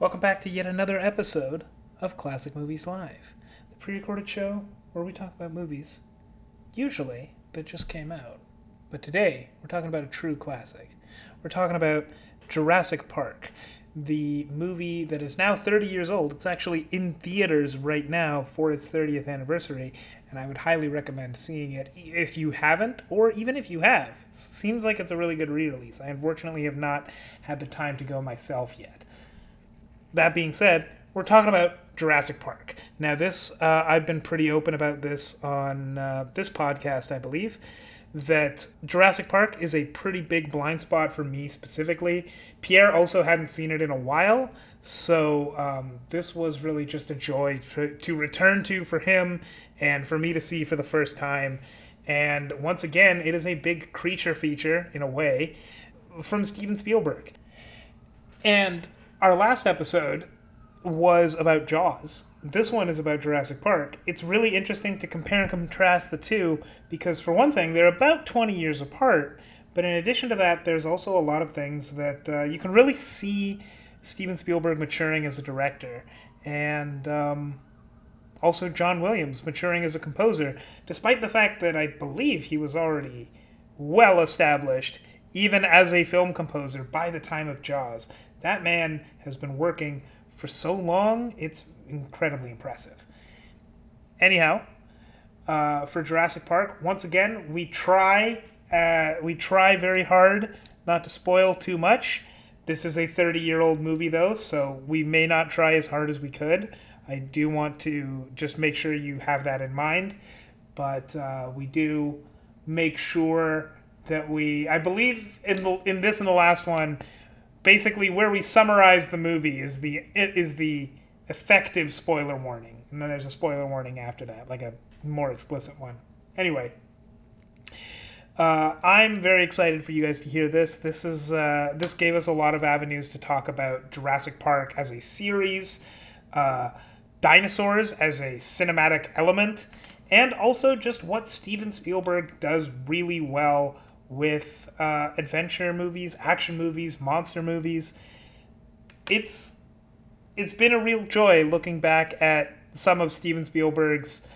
Welcome back to yet another episode of Classic Movies Live, the pre recorded show where we talk about movies, usually that just came out. But today, we're talking about a true classic. We're talking about Jurassic Park, the movie that is now 30 years old. It's actually in theaters right now for its 30th anniversary, and I would highly recommend seeing it if you haven't, or even if you have. It seems like it's a really good re release. I unfortunately have not had the time to go myself yet that being said, we're talking about Jurassic Park. Now, this, uh, I've been pretty open about this on uh, this podcast, I believe, that Jurassic Park is a pretty big blind spot for me specifically. Pierre also hadn't seen it in a while, so um, this was really just a joy to, to return to for him and for me to see for the first time. And once again, it is a big creature feature in a way from Steven Spielberg. And our last episode was about Jaws. This one is about Jurassic Park. It's really interesting to compare and contrast the two because, for one thing, they're about 20 years apart. But in addition to that, there's also a lot of things that uh, you can really see Steven Spielberg maturing as a director. And um, also John Williams maturing as a composer, despite the fact that I believe he was already well established, even as a film composer, by the time of Jaws. That man has been working for so long, it's incredibly impressive. Anyhow, uh, for Jurassic Park, once again, we try uh, we try very hard not to spoil too much. This is a 30 year old movie, though, so we may not try as hard as we could. I do want to just make sure you have that in mind, but uh, we do make sure that we. I believe in the in this and the last one, basically where we summarize the movie is the it is the effective spoiler warning, and then there's a spoiler warning after that, like a more explicit one. Anyway, uh, I'm very excited for you guys to hear this. This is uh, this gave us a lot of avenues to talk about Jurassic Park as a series, uh, dinosaurs as a cinematic element, and also just what Steven Spielberg does really well with uh, adventure movies, action movies, monster movies. It's it's been a real joy looking back at some of Steven Spielberg's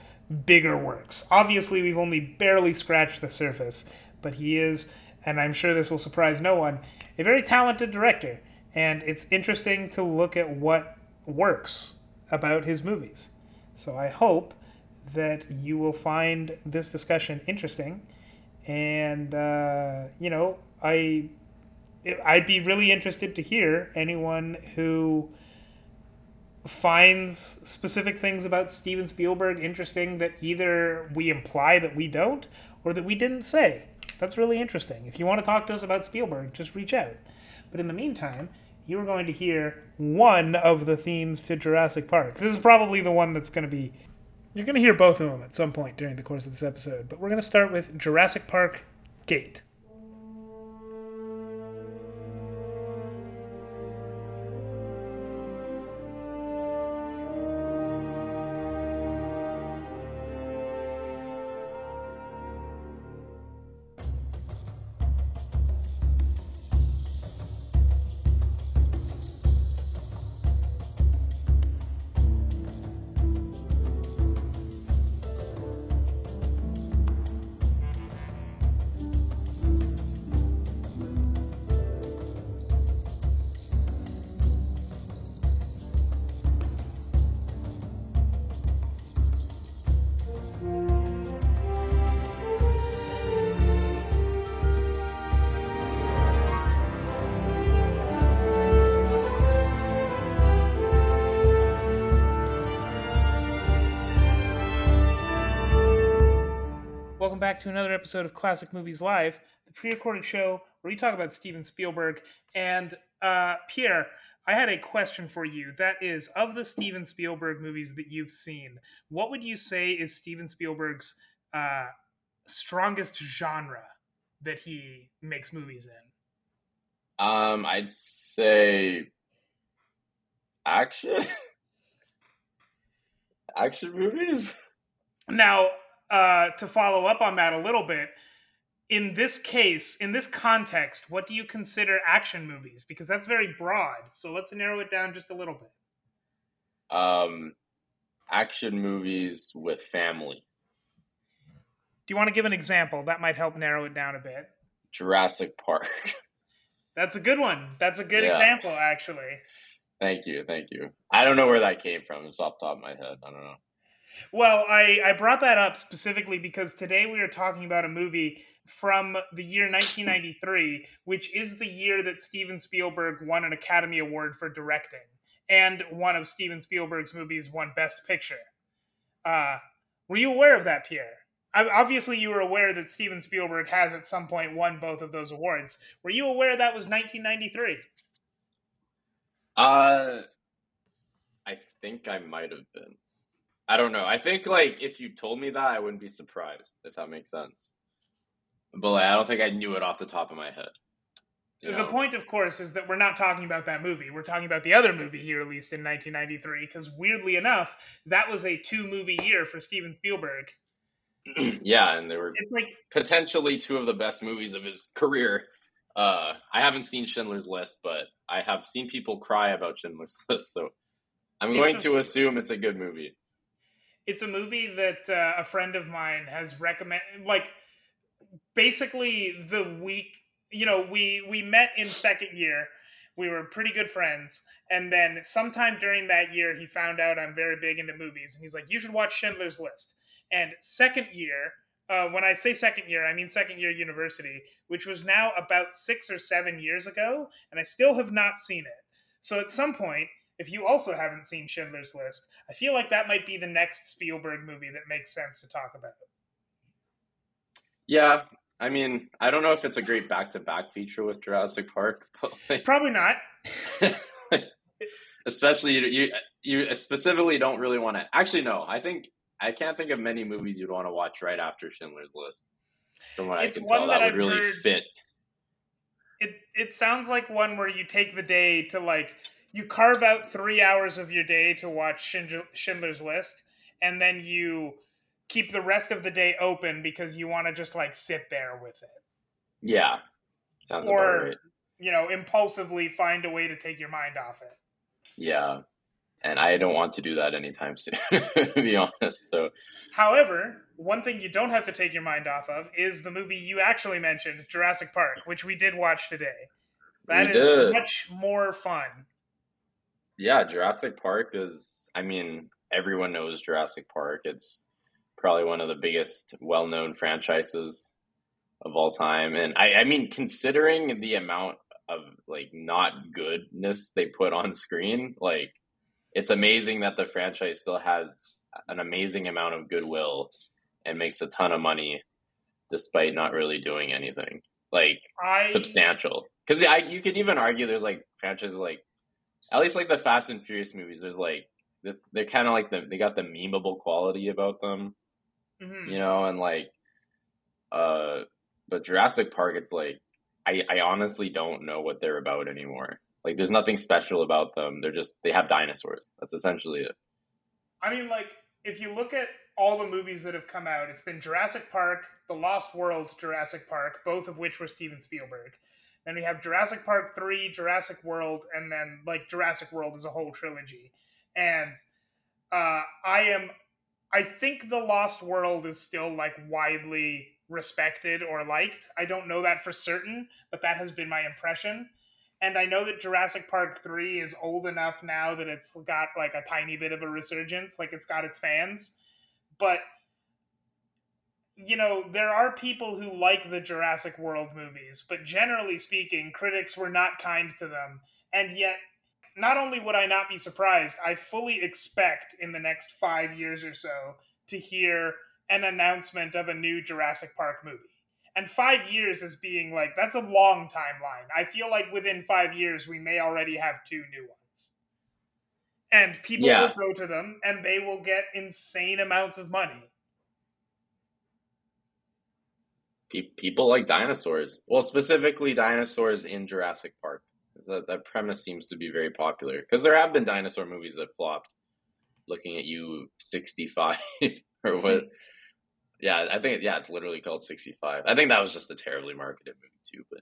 bigger works. Obviously, we've only barely scratched the surface, but he is, and I'm sure this will surprise no one, a very talented director. And it's interesting to look at what works about his movies. So I hope that you will find this discussion interesting and uh, you know I I'd be really interested to hear anyone who finds specific things about Steven Spielberg interesting that either we imply that we don't or that we didn't say. That's really interesting. If you want to talk to us about Spielberg, just reach out. But in the meantime, you are going to hear one of the themes to Jurassic Park. This is probably the one that's going to be you're going to hear both of them at some point during the course of this episode, but we're going to start with Jurassic Park Gate. Another episode of Classic Movies Live, the pre-recorded show where we talk about Steven Spielberg. And uh, Pierre, I had a question for you. That is, of the Steven Spielberg movies that you've seen, what would you say is Steven Spielberg's uh, strongest genre that he makes movies in? Um, I'd say action. action movies. Now, uh, to follow up on that a little bit, in this case, in this context, what do you consider action movies? Because that's very broad. So let's narrow it down just a little bit. Um, action movies with family. Do you want to give an example? That might help narrow it down a bit. Jurassic Park. That's a good one. That's a good Yeah. example, actually. thank you, thank you. I don't know where that came from. It's off the top of my head. I don't know. Well, I, I brought that up specifically because today we are talking about a movie from the year 1993, which is the year that Steven Spielberg won an Academy Award for directing. And one of Steven Spielberg's movies won Best Picture. Uh, were you aware of that, Pierre? I- Obviously, you were aware that Steven Spielberg has at some point won both of those awards. Were you aware that was 1993? Uh, I think I might have been. I don't know. I think like if you told me that, I wouldn't be surprised if that makes sense. But like, I don't think I knew it off the top of my head. You The know? point, of course, is that we're not talking about that movie. We're talking about the other movie he released in 1993, because weirdly enough, that was a two movie year for Steven Spielberg. yeah, and they were It's like, potentially two of the best movies of his career. Uh, I haven't seen Schindler's List, but I have seen people cry about Schindler's List, so I'm going a- to assume it's a good movie. It's a movie that uh, a friend of mine has recommended. Like, basically, the week, you know, we we met in second year. We were pretty good friends, and then sometime during that year, he found out I'm very big into movies, and he's like, "You should watch Schindler's List." And second year, uh, when I say second year, I mean second year university, which was now about six or seven years ago, and I still have not seen it. So at some point, if you also haven't seen Schindler's List, I feel like that might be the next Spielberg movie that makes sense to talk about. Yeah, I mean, I don't know if it's a great back-to-back feature with Jurassic Park, but like, Probably not. especially you, you you specifically don't really want to. Actually, no, I think I can't think of many movies you'd want to watch right after Schindler's List. From what It's I can one tell, that that would I've really heard- fit. It it sounds like one where you take the day to like you carve out three hours of your day to watch Schindler, Schindler's List, and then you keep the rest of the day open because you want to just like sit there with it. Yeah, sounds Or- right. You know, impulsively find a way to take your mind off it. Yeah, and I don't want to do that anytime soon, to be honest. So However, one thing you don't have to take your mind off of is the movie you actually mentioned, Jurassic Park, which we did watch today. That We is did. much more fun. Yeah, Jurassic Park is. I mean, everyone knows Jurassic Park. It's probably one of the biggest, well-known franchises of all time, and I, I mean, considering the amount of like not goodness they put on screen, like it's amazing that the franchise still has an amazing amount of goodwill and makes a ton of money despite not really doing anything like I substantial. Because I you could even argue there's like franchises like at least like the Fast and Furious movies. There's like this they're kind of like the they got the memeable quality about them, Mhm. you know, and like uh, but Jurassic Park, it's like I I honestly don't know what they're about anymore. Like there's nothing special about them. They're just they have dinosaurs. That's essentially it. I mean, like, if you look at all the movies that have come out, it's been Jurassic Park, The Lost World, Jurassic Park, both of which were Steven Spielberg. Then we have Jurassic Park 3, Jurassic World, and then, like, Jurassic World is a whole trilogy. And uh, I am. I think The Lost World is still, like, widely respected or liked. I don't know that for certain, but that has been my impression. And I know that Jurassic Park 3 is old enough now that it's got like a tiny bit of a resurgence, like it's got its fans. But you know, there are people who like the Jurassic World movies, but generally speaking, critics were not kind to them. And yet, not only would I not be surprised, I fully expect in the next 5 years or so to hear an announcement of a new Jurassic Park movie and five years is being like that's a long timeline. I feel like within five years we may already have two new ones, and people Yeah. will go to them and they will get insane amounts of money. People like dinosaurs. Well, specifically dinosaurs in Jurassic Park. That, that premise seems to be very popular because there have been dinosaur movies that flopped. Looking at you, sixty-five or what? Yeah, I think yeah, it's literally called 65. I think that was just a terribly marketed movie too, but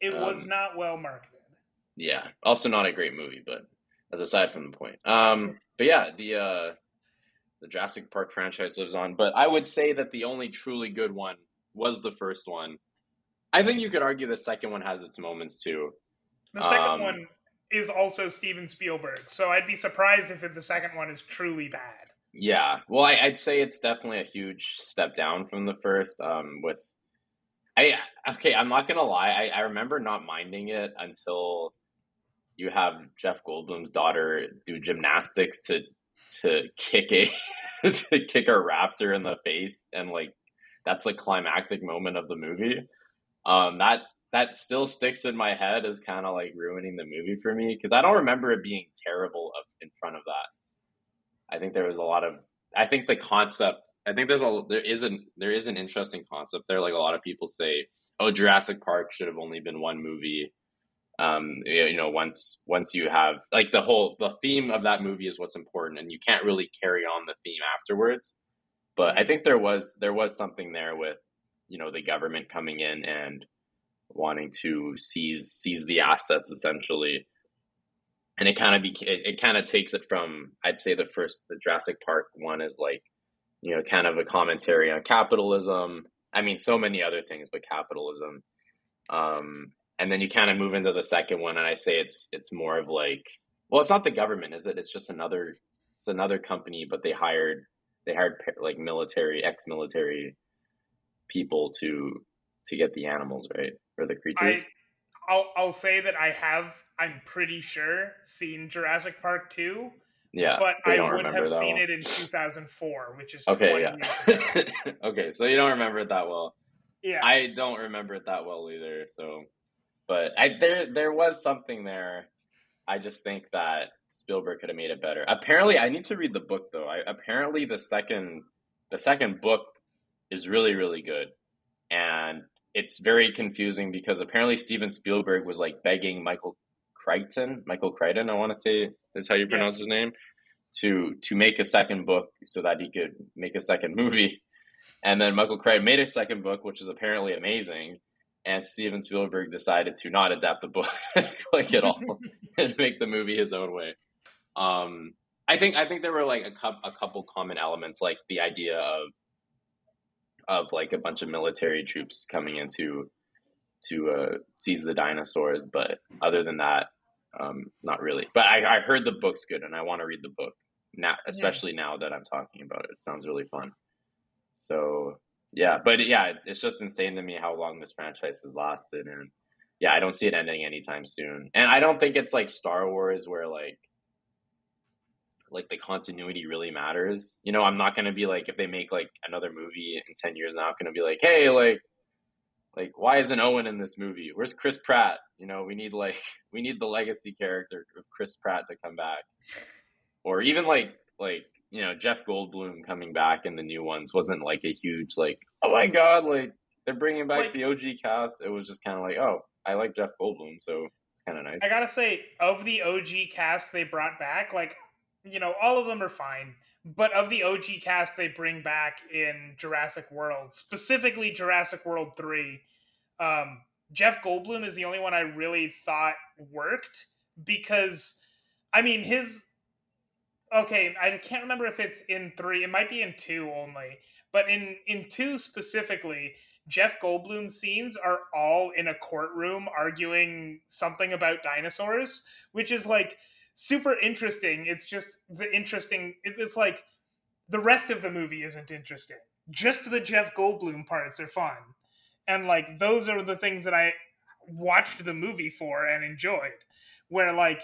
it um, was not well marketed. Yeah, also not a great movie, but that's aside from the point. Um, but yeah, the uh, the Jurassic Park franchise lives on. But I would say that the only truly good one was the first one. I think you could argue the second one has its moments too. The second um, one is also Steven Spielberg, so I'd be surprised if the second one is truly bad. Yeah, well, I, would say it's definitely a huge step down from the first. Um, with I okay, I'm not gonna lie, I, I remember not minding it until you have Jeff Goldblum's daughter do gymnastics to to kick a to kick a raptor in the face, and like that's the climactic moment of the movie. Um, that that still sticks in my head as kind of like ruining the movie for me because I don't remember it being terrible of, in front of that. I think there was a lot of. I think the concept. I think there's a there is an there is an interesting concept there. Like a lot of people say, oh, Jurassic Park should have only been one movie um you know once once you have like the whole the theme of that movie is what's important and you can't really carry on the theme afterwards but i think there was there was something there with you know the government coming in and wanting to seize seize the assets essentially. And it kind of it, it kind of takes it from i'd say the first the jurassic park one is like you know kind of a commentary on capitalism. I mean so many other things but capitalism. Um and then you kind of move into the second one and i say it's it's more of like well it's not the government is it? It's just another it's another company but they hired they hired like military ex-military people to to get the animals right? Or the creatures? I, I'll, I'll say that i have i'm pretty sure seen jurassic park 2 yeah but i would have seen well. it in 2004 which is okay yeah. okay so you don't remember it that well. Yeah. I don't remember it that well either so but I there there was something there. I just think that Spielberg could have made it better. Apparently, I need to read the book though. I, apparently, the second the second book is really really good, and it's very confusing because apparently Steven Spielberg was like begging Michael Crichton, Michael Crichton, I want to say is how you pronounce yeah. his name, to to make a second book so that he could make a second movie. And then Michael Crichton made a second book, which is apparently amazing and Steven Spielberg decided to not adapt the book like at all and make the movie his own way. Um, I think I think there were like a, couple a couple common elements, like the idea of of like a bunch of military troops coming into to uh, seize the dinosaurs, but other than that, um, not really. But I, I heard the book's good, and I want to read the book now, especially yeah. now that I'm talking about it. It sounds really fun. So yeah, but yeah, it's it's just insane to me how long this franchise has lasted, and yeah, I don't see it ending anytime soon. And I don't think it's like Star Wars where like like the continuity really matters. You know, I'm not gonna be like if they make like another movie in ten years now, I'm gonna be like, hey, like like why isn't Owen in this movie? Where's Chris Pratt? You know, we need like we need the legacy character of Chris Pratt to come back. Or even like like you know Jeff Goldblum coming back in the new ones wasn't like a huge like oh my god like they're bringing back like, the OG cast. It was just kind of like oh I like Jeff Goldblum so it's kind of nice. I gotta say of the OG cast they brought back like you know all of them are fine but of the OG cast they bring back in Jurassic World specifically Jurassic World three. Um, Jeff Goldblum is the only one I really thought worked because I mean his okay, I can't remember if it's in three. It might be in two only, but in in two specifically, Jeff Goldblum scenes are all in a courtroom arguing something about dinosaurs, which is like super interesting. It's just the interesting. It's, it's like the rest of the movie isn't interesting. Just the Jeff Goldblum parts are fun, and like those are the things that I watched the movie for and enjoyed. Where like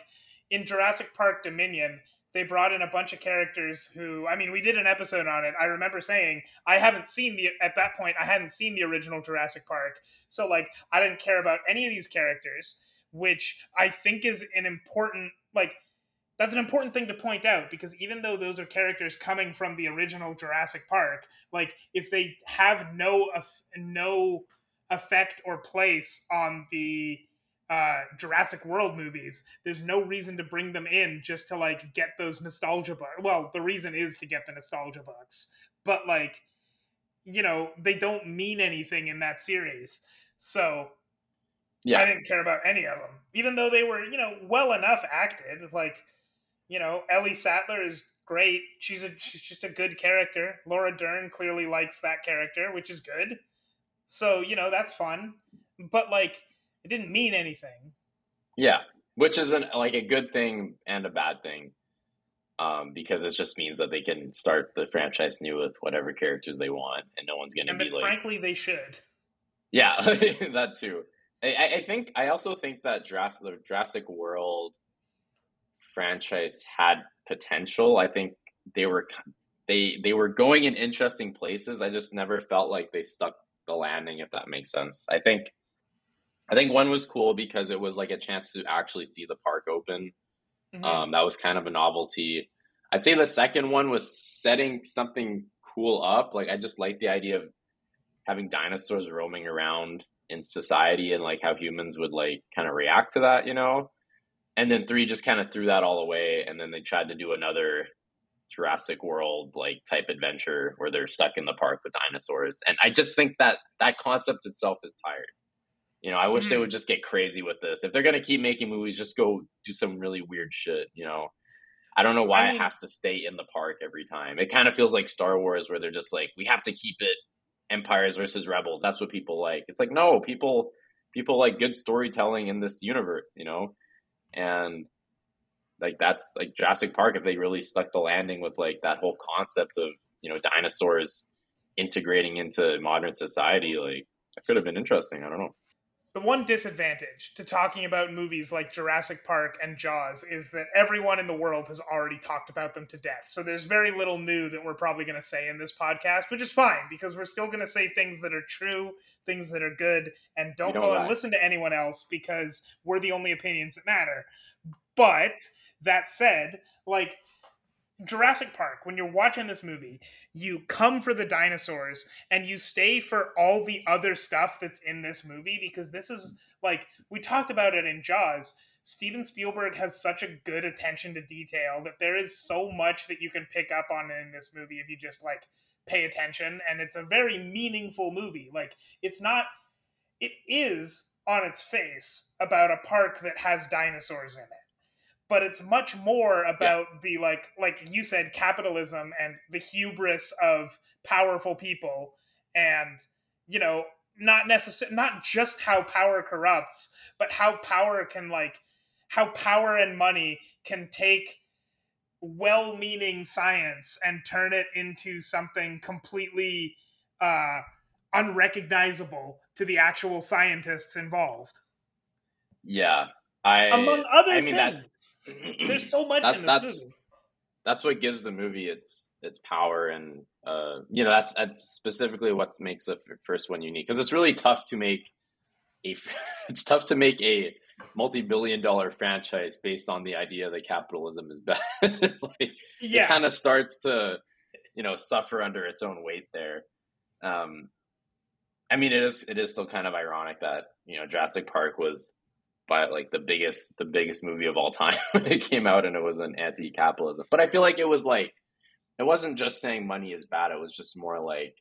in Jurassic Park Dominion they brought in a bunch of characters who I mean we did an episode on it. I remember saying I haven't seen the at that point I hadn't seen the original Jurassic Park. So like I didn't care about any of these characters, which I think is an important like that's an important thing to point out because even though those are characters coming from the original Jurassic Park, like if they have no no effect or place on the uh, Jurassic World movies, there's no reason to bring them in just to like get those nostalgia bucks. Well, the reason is to get the nostalgia bucks, but like you know, they don't mean anything in that series. So Yeah. I didn't care about any of them, even though they were, you know, well enough acted. Like, you know, Ellie Sattler is great. She's a she's just a good character. Laura Dern clearly likes that character, which is good. So you know that's fun, but like it didn't mean anything. Yeah, which is an like a good thing and a bad thing, um, because it just means that they can start the franchise new with whatever characters they want, and no one's going to be but like, frankly, they should. yeah, that too. I, I- I think I also think that Jurassic, the Jurassic World franchise had potential. I think they were they they were going in interesting places. I just never felt like they stuck the landing, if that makes sense. I think I think one was cool because it was like a chance to actually see the park open. Mhm. Um, that was kind of a novelty. I'd say the second one was setting something cool up. Like I just like the idea of having dinosaurs roaming around in society and like how humans would like kind of react to that, you know. And then three just kind of threw that all away, and then they tried to do another Jurassic World like type adventure where they're stuck in the park with dinosaurs. And I just think that that concept itself is tired. You know, I wish they Mhm. would just get crazy with this. If they're gonna keep making movies, just go do some really weird shit. You know, I don't know why I it has to stay in the park every time. It kind of feels like Star Wars, where they're just like, we have to keep it empires versus rebels. That's what people like. It's like no, people people like good storytelling in this universe. You know, and like that's like Jurassic Park. If they really stuck the landing with like that whole concept of you know dinosaurs integrating into modern society, like that could have been interesting. I don't know. The one disadvantage to talking about movies like Jurassic Park and Jaws is that everyone in the world has already talked about them to death. So there's very little new that we're probably going to say in this podcast, which is fine because we're still going to say things that are true, things that are good, and don't, don't go lie. and listen to anyone else because we're the only opinions that matter. But that said, like Jurassic Park, when you're watching this movie, you come for the dinosaurs and you stay for all the other stuff that's in this movie because this is like we talked about it in Jaws. Steven Spielberg has such a good attention to detail that there is so much that you can pick up on in this movie if you just like pay attention and it's a very meaningful movie. Like it's not it is on its face about a park that has dinosaurs in it but it's much more about the like like you said capitalism and the hubris of powerful people and you know not necessarily not just how power corrupts but how power can like how power and money can take well-meaning science and turn it into something completely uh unrecognizable to the actual scientists involved. Yeah, I among other I mean things there's so much That- in this that's- movie. that's what gives the movie its its power and uh you know that's that's specifically what makes the first one unique because it's really tough to make a it's tough to make a multi-billion dollar franchise based on the idea that capitalism is bad. Like, yeah it kind of starts to you know suffer under its own weight there. Um i mean it is it is still kind of ironic that you know Jurassic Park was by like the biggest the biggest movie of all time when it came out and it was an anti-capitalism. But i feel like it was like it wasn't just saying money is bad it was just more like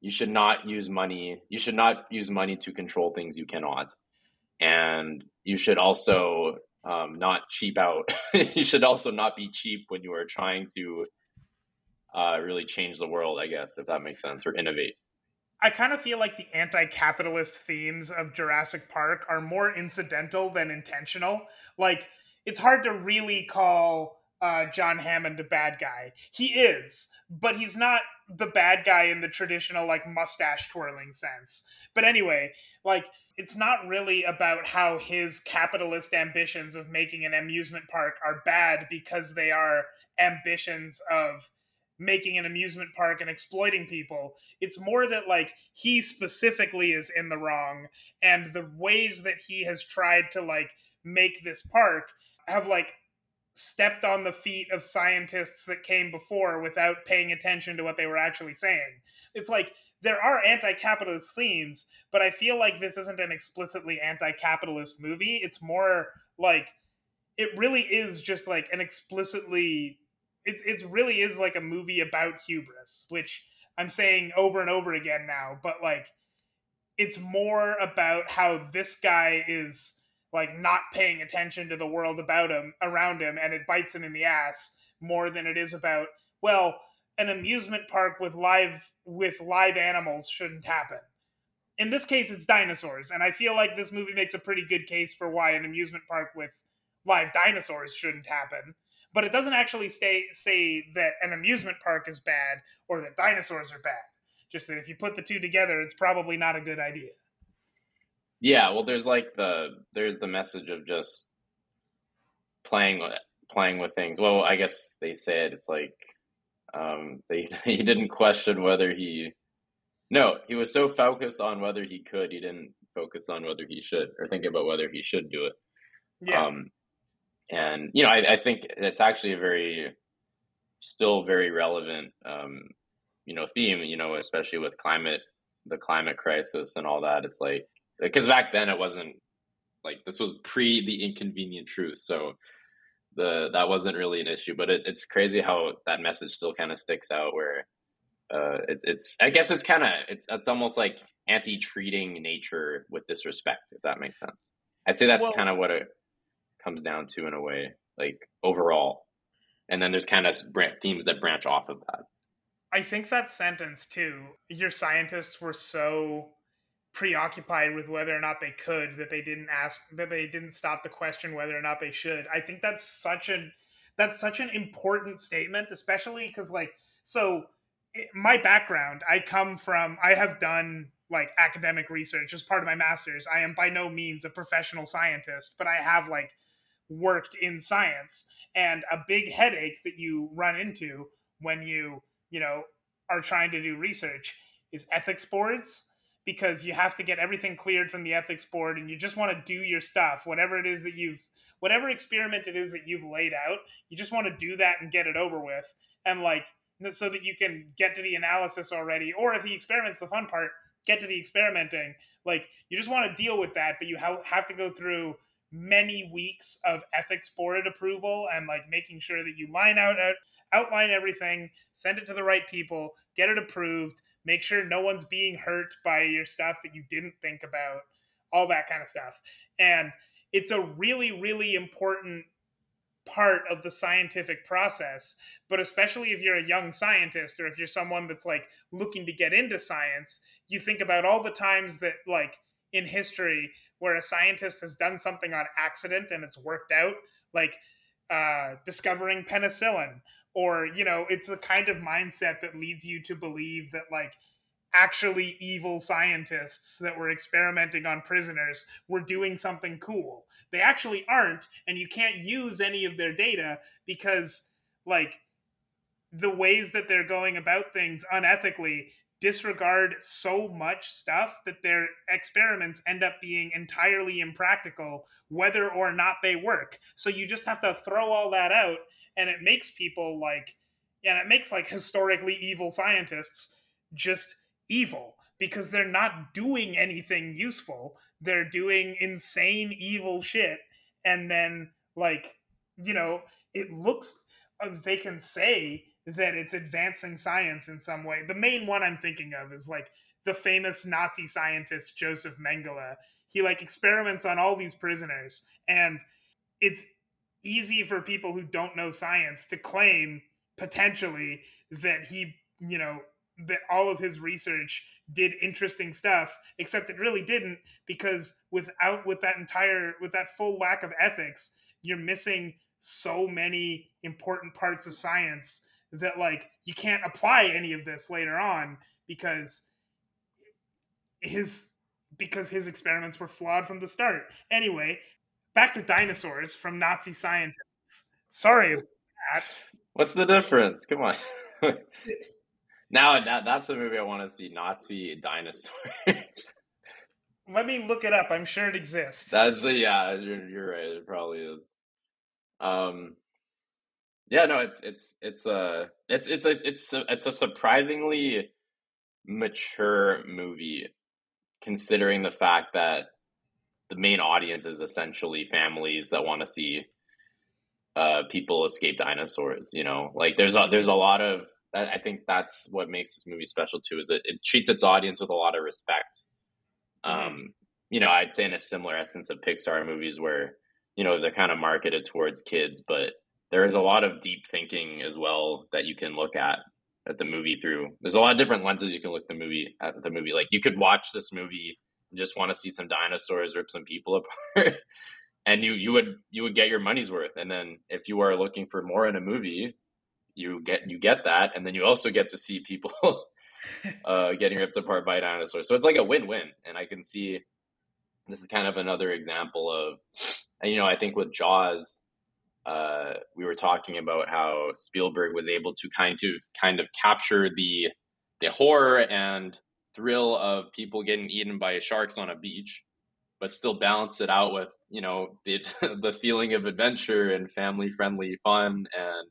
you should not use money you should not use money to control things you cannot. And you should also um, not cheap out. You should also not be cheap when you are trying to uh, really change the world i guess if that makes sense or innovate I kind of feel like the anti-capitalist themes of Jurassic Park are more incidental than intentional. Like it's hard to really call uh, John Hammond a bad guy. He is, but he's not the bad guy in the traditional like mustache twirling sense. But anyway, like it's not really about how his capitalist ambitions of making an amusement park are bad because they are ambitions of making an amusement park and exploiting people. It's more that like he specifically is in the wrong and the ways that he has tried to like make this park have like stepped on the feet of scientists that came before without paying attention to what they were actually saying. It's like there are anti-capitalist themes but i feel like this isn't an explicitly anti-capitalist movie. It's more like it really is just like an explicitly it's it's really is like a movie about hubris which I'm saying over and over again now, but like it's more about how this guy is like not paying attention to the world about him around him and it bites him in the ass more than it is about well an amusement park with live with live animals shouldn't happen. In this case it's dinosaurs and i feel like this movie makes a pretty good case for why an amusement park with live dinosaurs shouldn't happen but it doesn't actually stay, say that an amusement park is bad or that dinosaurs are bad. Just that if you put the two together it's probably not a good idea. Yeah well there's like the there's the message of just playing playing with things. Well i guess they said it's like um they he didn't question whether he no he was so focused on whether he could he didn't focus on whether he should or think about whether he should do it. Yeah. Um and you know i, I think it's actually a very still very relevant um you know theme you know especially with climate the climate crisis and all that. It's like because back then it wasn't like this was pre the inconvenient truth. So the that wasn't really an issue but it, it's crazy how that message still kind of sticks out where uh, it, it's i guess it's kind of it's it's almost like anti-treating nature with disrespect if that makes sense. I'd say that's well, kind of what it comes down to in a way like overall and then there's kind of themes that branch off of that I think that sentence too, your scientists were so preoccupied with whether or not they could that they didn't ask that they didn't stop the question whether or not they should. I think that's such an that's such an important statement, especially because like so it, my background, I come from I have done like academic research as part of my master's. I am by no means a professional scientist, but I have like worked in science. And a big headache that you run into when you you know are trying to do research is ethics boards because you have to get everything cleared from the ethics board and you just want to do your stuff whatever it is that you've whatever experiment it is that you've laid out you just want to do that and get it over with and like so that you can get to the analysis already or if the experiment's the fun part get to the experimenting like you just want to deal with that but you have to go through many weeks of ethics board approval and like making sure that you line out outline everything, send it to the right people, get it approved, make sure no one's being hurt by your stuff that you didn't think about, all that kind of stuff. And it's a really, really important part of the scientific process but especially if you're a young scientist or if you're someone that's like looking to get into science you think about all the times that like in history where a scientist has done something on accident and it's worked out like uh, discovering penicillin or you know it's the kind of mindset that leads you to believe that like actually evil scientists that were experimenting on prisoners were doing something cool. They actually aren't and you can't use any of their data because like the ways that they're going about things unethically disregard so much stuff that their experiments end up being entirely impractical whether or not they work. So you just have to throw all that out and it makes people like and it makes like historically evil scientists just evil because they're not doing anything useful. They're doing insane evil shit and then like you know it looks uh, they can say that it's advancing science in some way. The main one i'm thinking of is like the famous nazi scientist joseph mengele. He like experiments on all these prisoners and it's easy for people who don't know science to claim potentially that he, you know, that all of his research did interesting stuff, except it really didn't because without with that entire with that full lack of ethics, you're missing so many important parts of science that like you can't apply any of this later on because his because his experiments were flawed from the start. Anyway, back to dinosaurs from Nazi scientists. Sorry What's the difference? Come on. now that that's a movie I want to see. Nazi dinosaurs. Let me look it up. I'm sure it exists. That's a, yeah. You're, you're right. It probably is. Um. Yeah. No. It's it's it's a it's it's a it's a, it's a surprisingly mature movie, considering the fact that the main audience is essentially families that want to see uh, people escape dinosaurs. You know, like there's a there's a lot of I think that's what makes this movie special too. Is it, it treats its audience with a lot of respect. Mm-hmm. Um, you know, I'd say in a similar essence of Pixar movies where you know they're kind of marketed towards kids, but there is a lot of deep thinking as well that you can look at at the movie through. There's a lot of different lenses you can look the movie at the movie. Like you could watch this movie and just want to see some dinosaurs rip some people apart. and you you would you would get your money's worth. And then if you are looking for more in a movie, you get you get that, and then you also get to see people uh, getting ripped apart by dinosaurs. So it's like a win-win. And I can see this is kind of another example of, and you know, I think with Jaws, uh, we were talking about how Spielberg was able to kind of kind of capture the the horror and thrill of people getting eaten by sharks on a beach, but still balance it out with you know the the feeling of adventure and family friendly fun and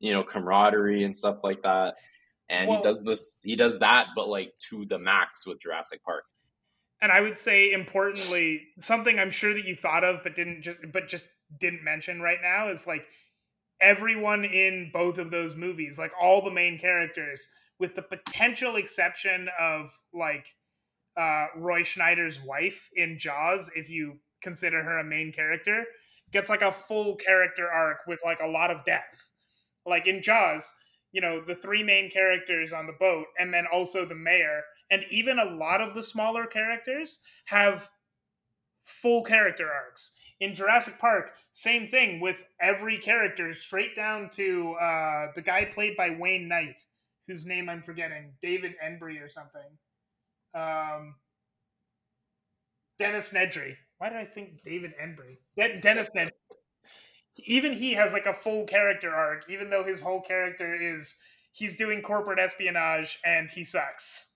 you know camaraderie and stuff like that. And well, he does this, he does that, but like to the max with Jurassic Park. And I would say, importantly, something I'm sure that you thought of, but didn't just, but just didn't mention right now is like everyone in both of those movies, like all the main characters, with the potential exception of like uh, Roy Schneider's wife in Jaws, if you consider her a main character, gets like a full character arc with like a lot of depth. Like in Jaws, you know, the three main characters on the boat, and then also the mayor, and even a lot of the smaller characters have full character arcs. In Jurassic Park, same thing with every character, straight down to uh, the guy played by Wayne Knight, whose name I'm forgetting, David Embry or something. Um, Dennis Nedry. Why did I think David Embry? De- Dennis Nedry. Even he has like a full character arc, even though his whole character is he's doing corporate espionage and he sucks.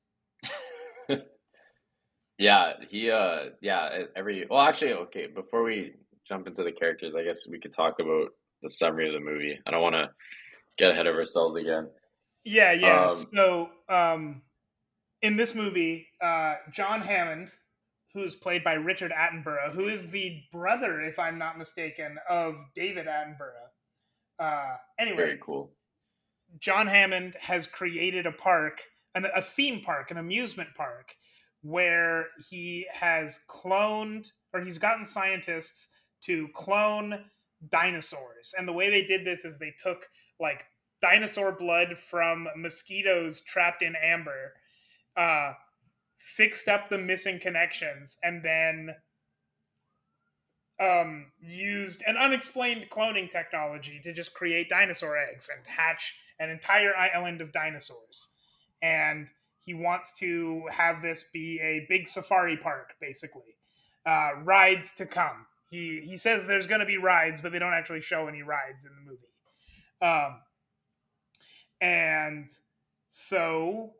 yeah, he uh yeah, every well actually okay, before we jump into the characters, I guess we could talk about the summary of the movie. I don't want to get ahead of ourselves again. Yeah, yeah. Um, so, um in this movie, uh John Hammond, who's played by Richard Attenborough, who is the brother, if I'm not mistaken, of David Attenborough. Uh anyway, very cool. John Hammond has created a park, an, a theme park, an amusement park where he has cloned or he's gotten scientists to clone dinosaurs. And the way they did this is they took like dinosaur blood from mosquitoes trapped in amber, uh, fixed up the missing connections, and then um, used an unexplained cloning technology to just create dinosaur eggs and hatch an entire island of dinosaurs. And he wants to have this be a big safari park, basically. Uh, rides to come. He he says there's going to be rides, but they don't actually show any rides in the movie. Um, and so,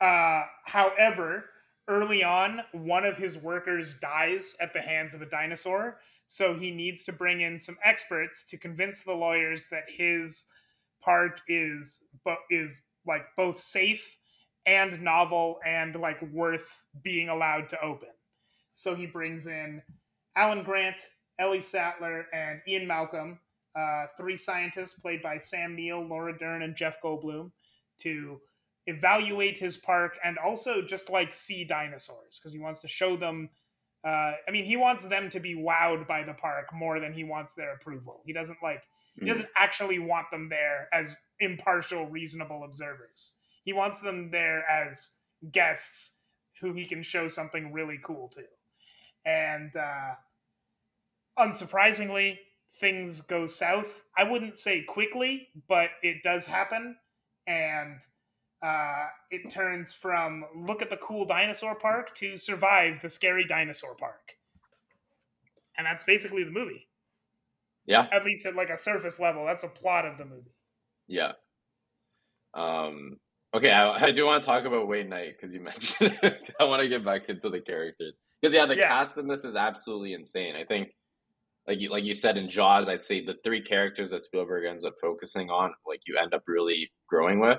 uh, however, early on, one of his workers dies at the hands of a dinosaur. So he needs to bring in some experts to convince the lawyers that his park is but is like both safe and novel and like worth being allowed to open. So he brings in Alan Grant, Ellie Sattler, and Ian Malcolm, uh, three scientists played by Sam Neill, Laura Dern, and Jeff Goldblum, to evaluate his park and also just like see dinosaurs because he wants to show them. Uh, I mean, he wants them to be wowed by the park more than he wants their approval. He doesn't like he doesn't actually want them there as impartial, reasonable observers. He wants them there as guests who he can show something really cool to. And uh, unsurprisingly, things go south. I wouldn't say quickly, but it does happen. And uh, it turns from look at the cool dinosaur park to survive the scary dinosaur park. And that's basically the movie. Yeah. At least at like a surface level, that's a plot of the movie. Yeah. Um. Okay, I, I do want to talk about Wayne Knight because you mentioned. It. I want to get back into the characters because yeah, the yeah. cast in this is absolutely insane. I think, like you like you said in Jaws, I'd say the three characters that Spielberg ends up focusing on, like you end up really growing with.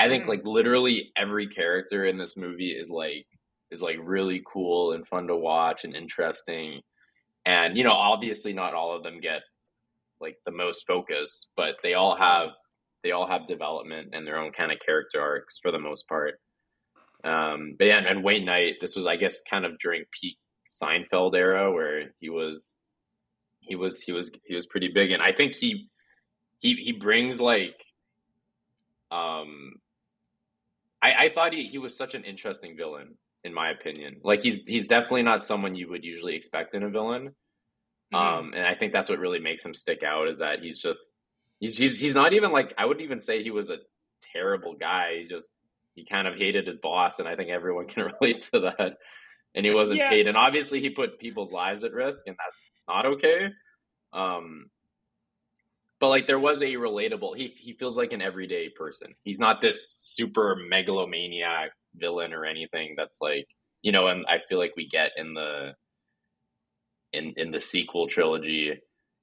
I think mm. like literally every character in this movie is like is like really cool and fun to watch and interesting. And you know, obviously not all of them get like the most focus, but they all have they all have development and their own kind of character arcs for the most part. Um, but yeah, and, and Wayne Knight, this was I guess kind of during peak Seinfeld era where he was he was he was he was pretty big, and I think he he he brings like um I, I thought he, he was such an interesting villain in my opinion. Like he's he's definitely not someone you would usually expect in a villain. Mm-hmm. Um, and I think that's what really makes him stick out is that he's just he's he's he's not even like I wouldn't even say he was a terrible guy. He just he kind of hated his boss, and I think everyone can relate to that. And he wasn't yeah. paid, and obviously he put people's lives at risk, and that's not okay. Um, but like there was a relatable. He he feels like an everyday person. He's not this super megalomaniac villain or anything that's like you know and i feel like we get in the in in the sequel trilogy.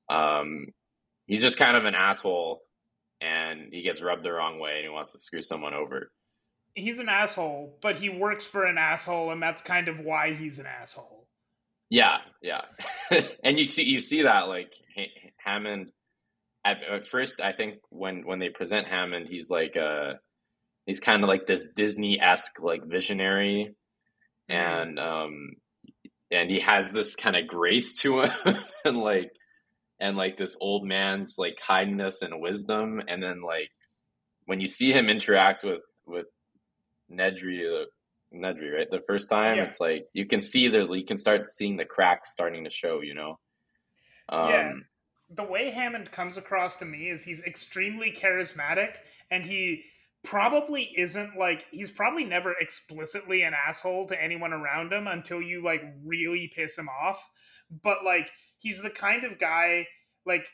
Um he's just kind of an asshole and he gets rubbed the wrong way and he wants to screw someone over. He's an asshole but he works for an asshole and that's kind of why he's an asshole. Yeah yeah. And you see you see that like hammond at, at first i think when when they present hammond he's like uh he's kind of like this Disney esque like visionary, mm-hmm. and um, and he has this kind of grace to him, and like and like this old man's like kindness and wisdom, and then like when you see him interact with with Nedry, uh, Nedry, right, the first time, yeah. it's like you can see the you can start seeing the cracks starting to show, you know. Um, yeah, the way Hammond comes across to me is he's extremely charismatic, and he probably isn't like he's probably never explicitly an asshole to anyone around him until you like really piss him off but like he's the kind of guy like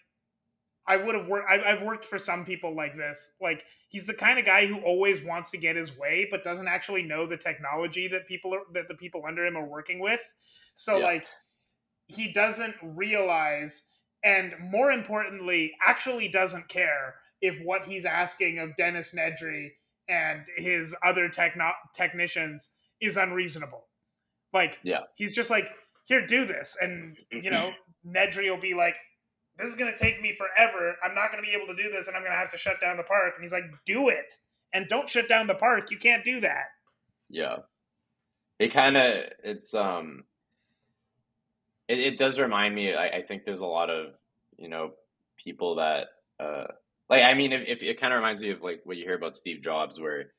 I would have worked. I've worked for some people like this. Like he's the kind of guy who always wants to get his way, but doesn't actually know the technology that people are that the people under him are working with. So yeah. like he doesn't realize, and more importantly, actually doesn't care if what he's asking of Dennis Nedry and his other techno- technicians is unreasonable. Like, yeah, he's just like, here, do this. And, you know, Nedry will be like, this is going to take me forever. I'm not going to be able to do this and I'm going to have to shut down the park. And he's like, do it. And don't shut down the park. You can't do that. Yeah. It kind of, it's, um, it, it does remind me, I, I think there's a lot of, you know, people that, uh, like I mean, if, if it kind of reminds me of like what you hear about Steve Jobs, where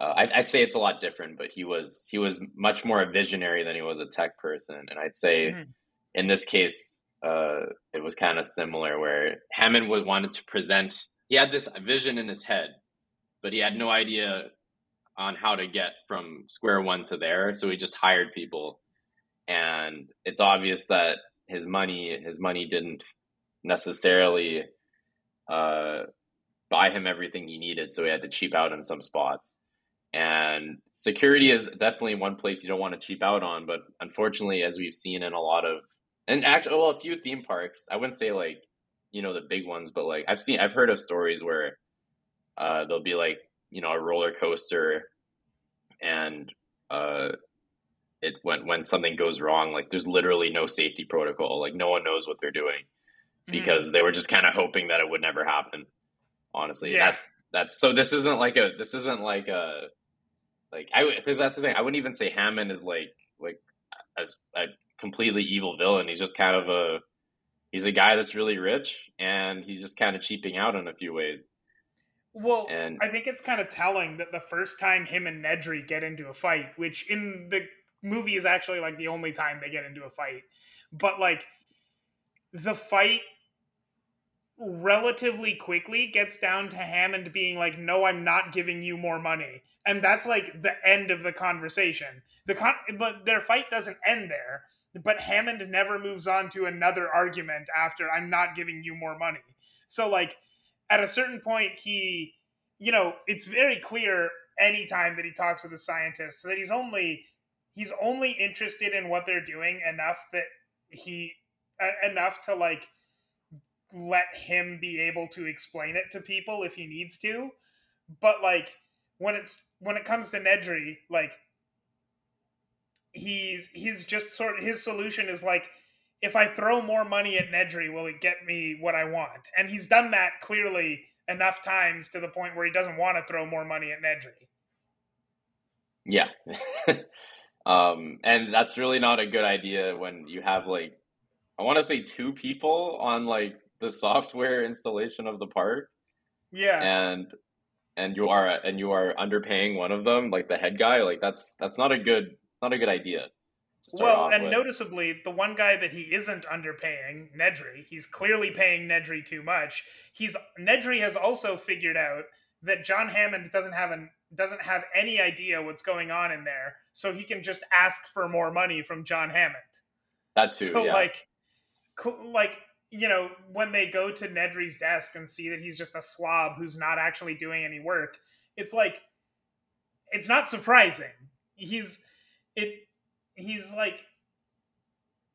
uh, I'd, I'd, say it's a lot different, but he was he was much more a visionary than he was a tech person, and I'd say mm-hmm. in this case, uh, it was kind of similar, where Hammond was, wanted to present. He had this vision in his head, but he had no idea on how to get from square one to there, so he just hired people, and it's obvious that his money his money didn't necessarily uh, buy him everything he needed, so he had to cheap out in some spots. And security is definitely one place you don't want to cheap out on, but unfortunately, as we've seen in a lot of, and actually, well, a few theme parks, I wouldn't say like, you know, the big ones, but like I've seen, I've heard of stories where uh, there'll be like, you know, a roller coaster, and uh, it when when something goes wrong, like there's literally no safety protocol, like no one knows what they're doing. Because mm. they were just kind of hoping that it would never happen. Honestly, yeah. that's that's so. This isn't like a. This isn't like a. Like I because that's the thing. I wouldn't even say Hammond is like like a, a completely evil villain. He's just kind of a. He's a guy that's really rich, and he's just kind of cheaping out in a few ways. Well, and, I think it's kind of telling that the first time him and Nedry get into a fight, which in the movie is actually like the only time they get into a fight, but like the fight relatively quickly gets down to Hammond being like, "No, I'm not giving you more money," and that's like the end of the conversation. The con- but their fight doesn't end there. But Hammond never moves on to another argument after "I'm not giving you more money." So like, at a certain point, he, you know, it's very clear anytime that he talks with a scientist that he's only he's only interested in what they're doing enough that he enough to like let him be able to explain it to people if he needs to. But like when it's when it comes to Nedry, like he's he's just sort of his solution is like if I throw more money at Nedry, will it get me what I want? And he's done that clearly enough times to the point where he doesn't want to throw more money at Nedry. Yeah. um, and that's really not a good idea when you have like, I want to say two people on like the software installation of the park. Yeah. And and you are and you are underpaying one of them, like the head guy, like that's that's not a good it's not a good idea. Well, and with. noticeably, the one guy that he isn't underpaying, Nedry, he's clearly paying Nedry too much. He's Nedry has also figured out that John Hammond doesn't have an doesn't have any idea what's going on in there, so he can just ask for more money from John Hammond. That too. So yeah. like, like you know, when they go to Nedry's desk and see that he's just a slob who's not actually doing any work, it's like, it's not surprising. He's it. He's like,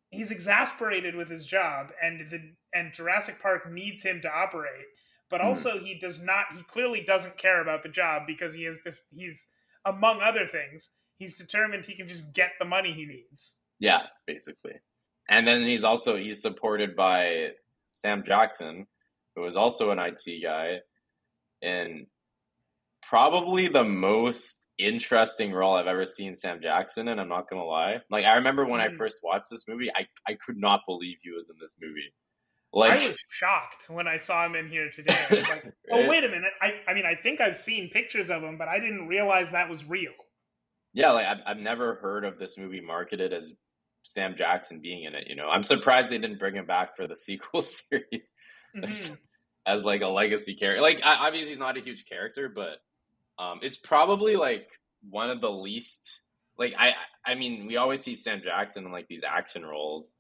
he's exasperated with his job, and the and Jurassic Park needs him to operate but hmm. also he does not he clearly doesn't care about the job because he is he's among other things he's determined he can just get the money he needs yeah basically and then he's also he's supported by sam jackson who is also an it guy and probably the most interesting role I've ever seen Sam Jackson in. I'm not gonna lie. Like I remember when mm-hmm. I first watched this movie, I I could not believe he was in this movie. Like, I was shocked when I saw him in here today. I was like, "Oh, wait a minute! I, I mean, I think I've seen pictures of him, but I didn't realize that was real." Yeah, like I've, I've never heard of this movie marketed as Sam Jackson being in it. You know, I'm surprised they didn't bring him back for the sequel series mm-hmm. as, as, like a legacy character. Like, obviously, he's not a huge character, but um, it's probably like one of the least. Like, I, I mean, we always see Sam Jackson in like these action roles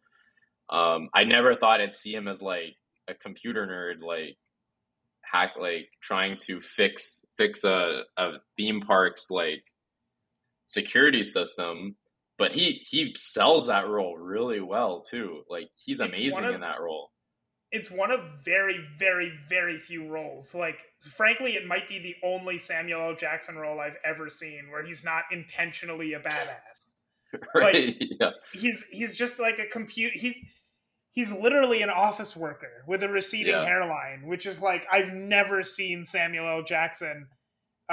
um, I never thought I'd see him as like a computer nerd, like hack, like trying to fix fix a, a theme park's like security system. But he he sells that role really well too. Like he's amazing of, in that role. It's one of very very very few roles. Like frankly, it might be the only Samuel L. Jackson role I've ever seen where he's not intentionally a badass. right. Like, yeah. He's he's just like a compute. He's he's literally an office worker with a receding yeah. hairline, which is like I've never seen Samuel L. Jackson.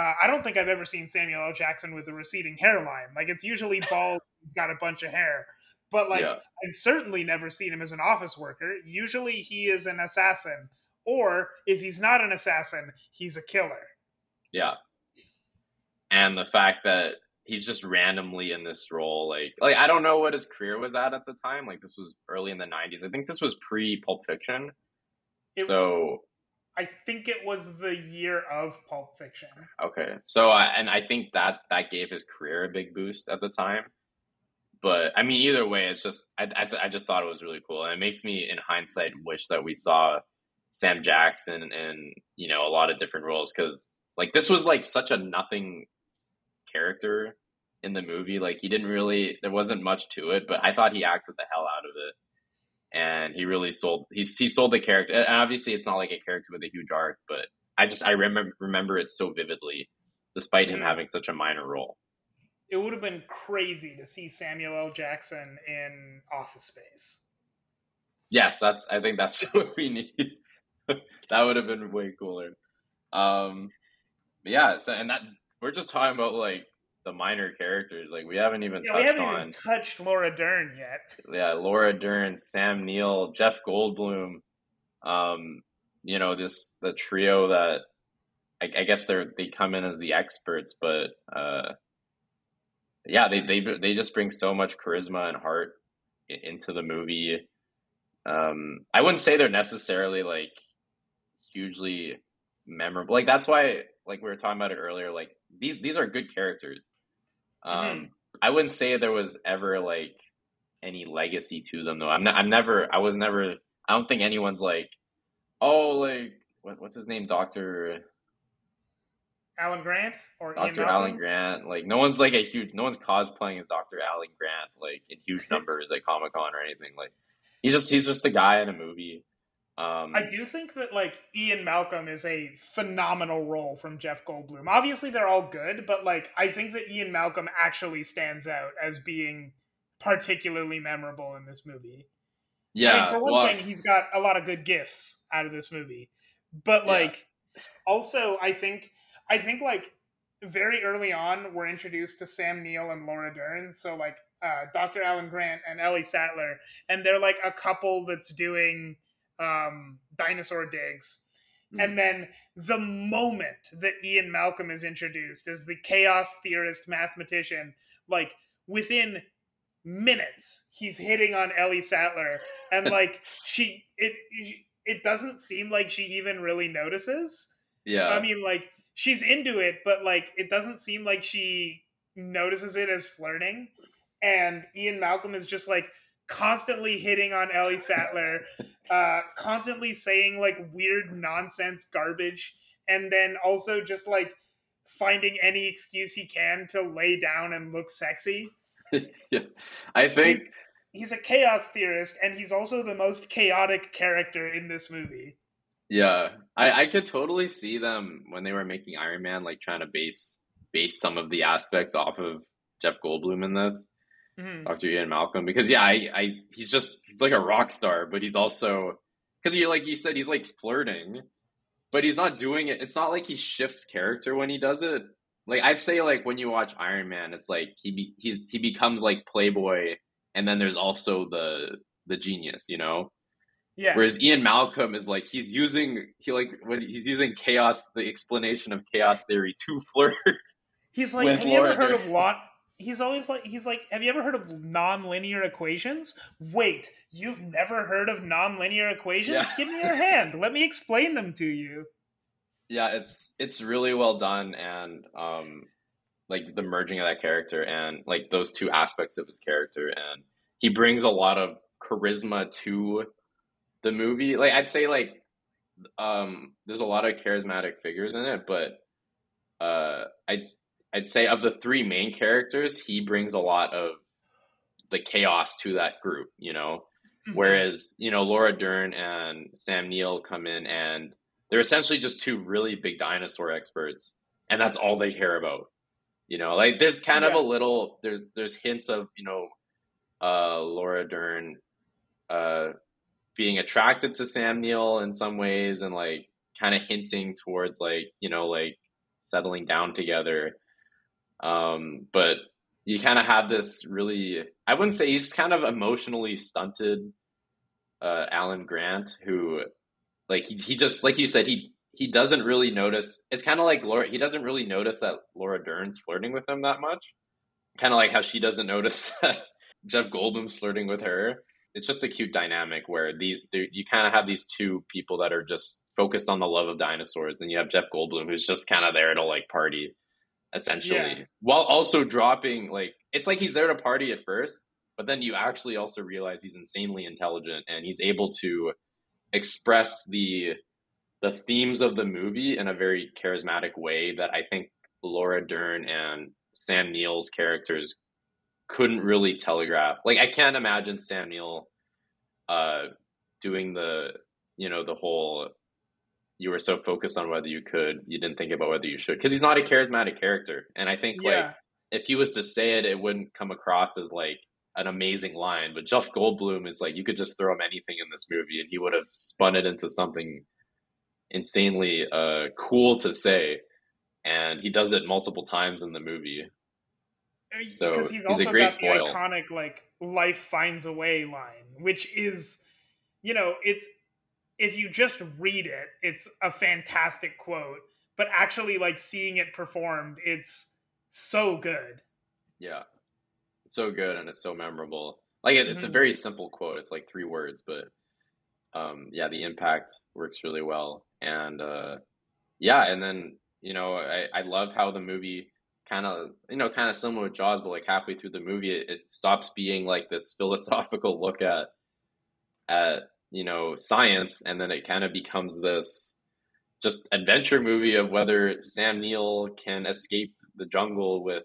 Uh, I don't think I've ever seen Samuel L. Jackson with a receding hairline. Like it's usually bald, he's got a bunch of hair. But like yeah. I've certainly never seen him as an office worker. Usually he is an assassin, or if he's not an assassin, he's a killer. Yeah. And the fact that he's just randomly in this role. Like, like I don't know what his career was at at the time. Like, this was early in the '90s. I think this was pre Pulp Fiction. It, so, I think it was the year of Pulp Fiction. Okay, so uh, and I think that that gave his career a big boost at the time. But I mean, either way, it's just I, I, I just thought it was really cool, and it makes me, in hindsight, wish that we saw Sam Jackson in you know a lot of different roles because like this was like such a nothing character in the movie. Like he didn't really there wasn't much to it, but I thought he acted the hell out of it. And he really sold he he sold the character. And obviously it's not like a character with a huge arc, but I just I remember remember it so vividly despite him having such a minor role. It would have been crazy to see Samuel L. Jackson in Office Space. Yes, that's I think that's what we need. that would have been way cooler. Um yeah, so and that we're just talking about like the minor characters. Like we haven't even yeah, touched we haven't on even touched Laura Dern yet. Yeah, Laura Dern, Sam Neill, Jeff Goldblum. Um, you know this the trio that I, I guess they're they come in as the experts, but uh, yeah, they they they just bring so much charisma and heart into the movie. Um, I wouldn't say they're necessarily like hugely memorable. Like that's why, like we were talking about it earlier. Like these these are good characters. Um, mm-hmm. I wouldn't say there was ever like any legacy to them though. I'm not, I'm never I was never I don't think anyone's like oh like what, what's his name Doctor Alan Grant or Doctor Alan Grant. Like no one's like a huge no one's cosplaying as Doctor Alan Grant like in huge numbers at Comic Con or anything. Like he's just he's just a guy in a movie. Um, I do think that like Ian Malcolm is a phenomenal role from Jeff Goldblum. Obviously, they're all good, but like I think that Ian Malcolm actually stands out as being particularly memorable in this movie. Yeah, I mean, for one well, thing, he's got a lot of good gifts out of this movie, but like Also, I think I think like very early on we're introduced to Sam Neill and Laura Dern. So like uh, Dr. Alan Grant and Ellie Sattler, and they're like a couple that's doing um, dinosaur digs. Mm. And then the moment that Ian Malcolm is introduced as the chaos theorist mathematician, like within minutes, he's hitting on Ellie Sattler, and like she, it, it doesn't seem like she even really notices. Yeah, I mean, like she's into it, but like it doesn't seem like she notices it as flirting. And Ian Malcolm is just like constantly hitting on Ellie Sattler, uh, constantly saying like weird nonsense garbage, and then also just like finding any excuse he can to lay down and look sexy. yeah, I think he's, he's, a chaos theorist, and he's also the most chaotic character in this movie. Yeah, I, I could totally see them when they were making Iron Man, like trying to base base some of the aspects off of Jeff Goldblum in this, mm-hmm. Dr. Ian Malcolm, because yeah, I, I he's just he's like a rock star, but he's also because you like you said he's like flirting, but he's not doing it. It's not like he shifts character when he does it. Like I'd say, like when you watch Iron Man, it's like he be, he's he becomes like Playboy, and then there's also the the genius, you know. Yeah. Whereas Ian Malcolm is like he's using he like when he's using chaos the explanation of chaos theory to flirt. He's like, have you ever heard of lot? He's always like, he's like, have you ever heard of nonlinear equations? Wait, you've never heard of nonlinear equations? Yeah. Give me your hand. Let me explain them to you. Yeah, it's it's really well done, and um, like the merging of that character and like those two aspects of his character, and he brings a lot of charisma to the movie like i'd say like um there's a lot of charismatic figures in it but uh i'd i'd say of the three main characters he brings a lot of the chaos to that group you know mm-hmm. whereas you know laura dern and sam neill come in and they're essentially just two really big dinosaur experts and that's all they care about you know like there's kind yeah. of a little there's there's hints of you know uh laura dern uh being attracted to Sam Neill in some ways and like kind of hinting towards like, you know, like settling down together. Um, but you kind of have this really, I wouldn't say he's kind of emotionally stunted uh, Alan Grant, who like he, he just, like you said, he, he doesn't really notice. It's kind of like Laura, he doesn't really notice that Laura Dern's flirting with him that much. Kind of like how she doesn't notice that Jeff Goldblum's flirting with her it's just a cute dynamic where these you kind of have these two people that are just focused on the love of dinosaurs, and you have Jeff Goldblum who's just kind of there to like party, essentially, yeah. while also dropping like it's like he's there to party at first, but then you actually also realize he's insanely intelligent and he's able to express the the themes of the movie in a very charismatic way that I think Laura Dern and Sam Neill's characters couldn't really telegraph. Like I can't imagine Sam Neill uh, doing the you know the whole you were so focused on whether you could you didn't think about whether you should because he's not a charismatic character and i think yeah. like if he was to say it it wouldn't come across as like an amazing line but jeff goldblum is like you could just throw him anything in this movie and he would have spun it into something insanely uh, cool to say and he does it multiple times in the movie so because he's, he's also got the foil. iconic like "life finds a way" line, which is, you know, it's if you just read it, it's a fantastic quote, but actually like seeing it performed, it's so good. Yeah, it's so good and it's so memorable. Like it, it's mm-hmm. a very simple quote. It's like three words, but um, yeah, the impact works really well. And uh, yeah, and then you know, I, I love how the movie kind of you know kind of similar with Jaws, but like halfway through the movie, it, it stops being like this philosophical look at at you know science, and then it kind of becomes this just adventure movie of whether Sam Neill can escape the jungle with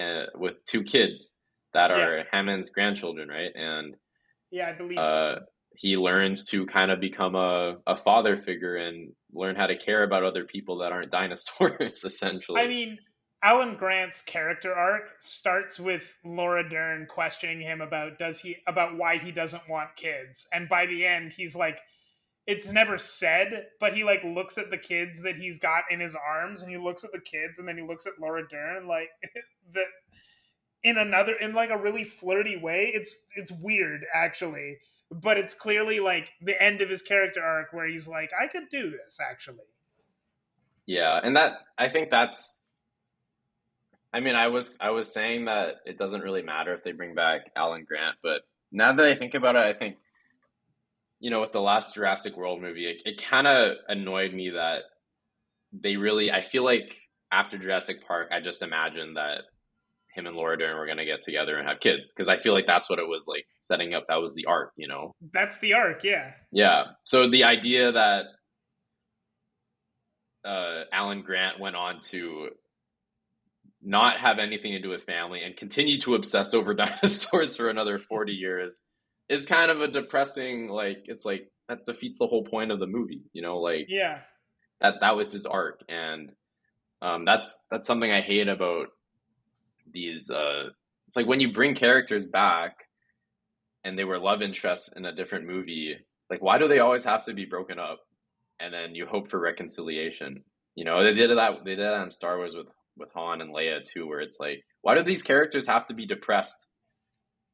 uh, with two kids that are yeah. Hammond's grandchildren, right? And yeah, I believe uh, so. he learns to kind of become a, a father figure and learn how to care about other people that aren't dinosaurs, essentially. I mean, Alan Grant's character arc starts with Laura Dern questioning him about does he about why he doesn't want kids, and by the end he's like, it's never said, but he like looks at the kids that he's got in his arms, and he looks at the kids, and then he looks at Laura Dern, like the in another in like a really flirty way. It's it's weird actually, but it's clearly like the end of his character arc where he's like, I could do this actually. Yeah, and that I think that's. I mean, I was I was saying that it doesn't really matter if they bring back Alan Grant, but now that I think about it, I think you know, with the last Jurassic World movie, it, it kind of annoyed me that they really. I feel like after Jurassic Park, I just imagined that him and Laura Dern were going to get together and have kids because I feel like that's what it was like setting up. That was the arc, you know. That's the arc, yeah. Yeah. So the idea that uh, Alan Grant went on to not have anything to do with family and continue to obsess over dinosaurs for another 40 years is kind of a depressing like it's like that defeats the whole point of the movie you know like yeah. that that was his arc. And um, that's that's something i hate about these uh it's like when you bring characters back and they were love interests in a different movie like why do they always have to be broken up? And then you hope for reconciliation. You know they did that they did that on star wars with with han and leia too where it's like why do these characters have to be depressed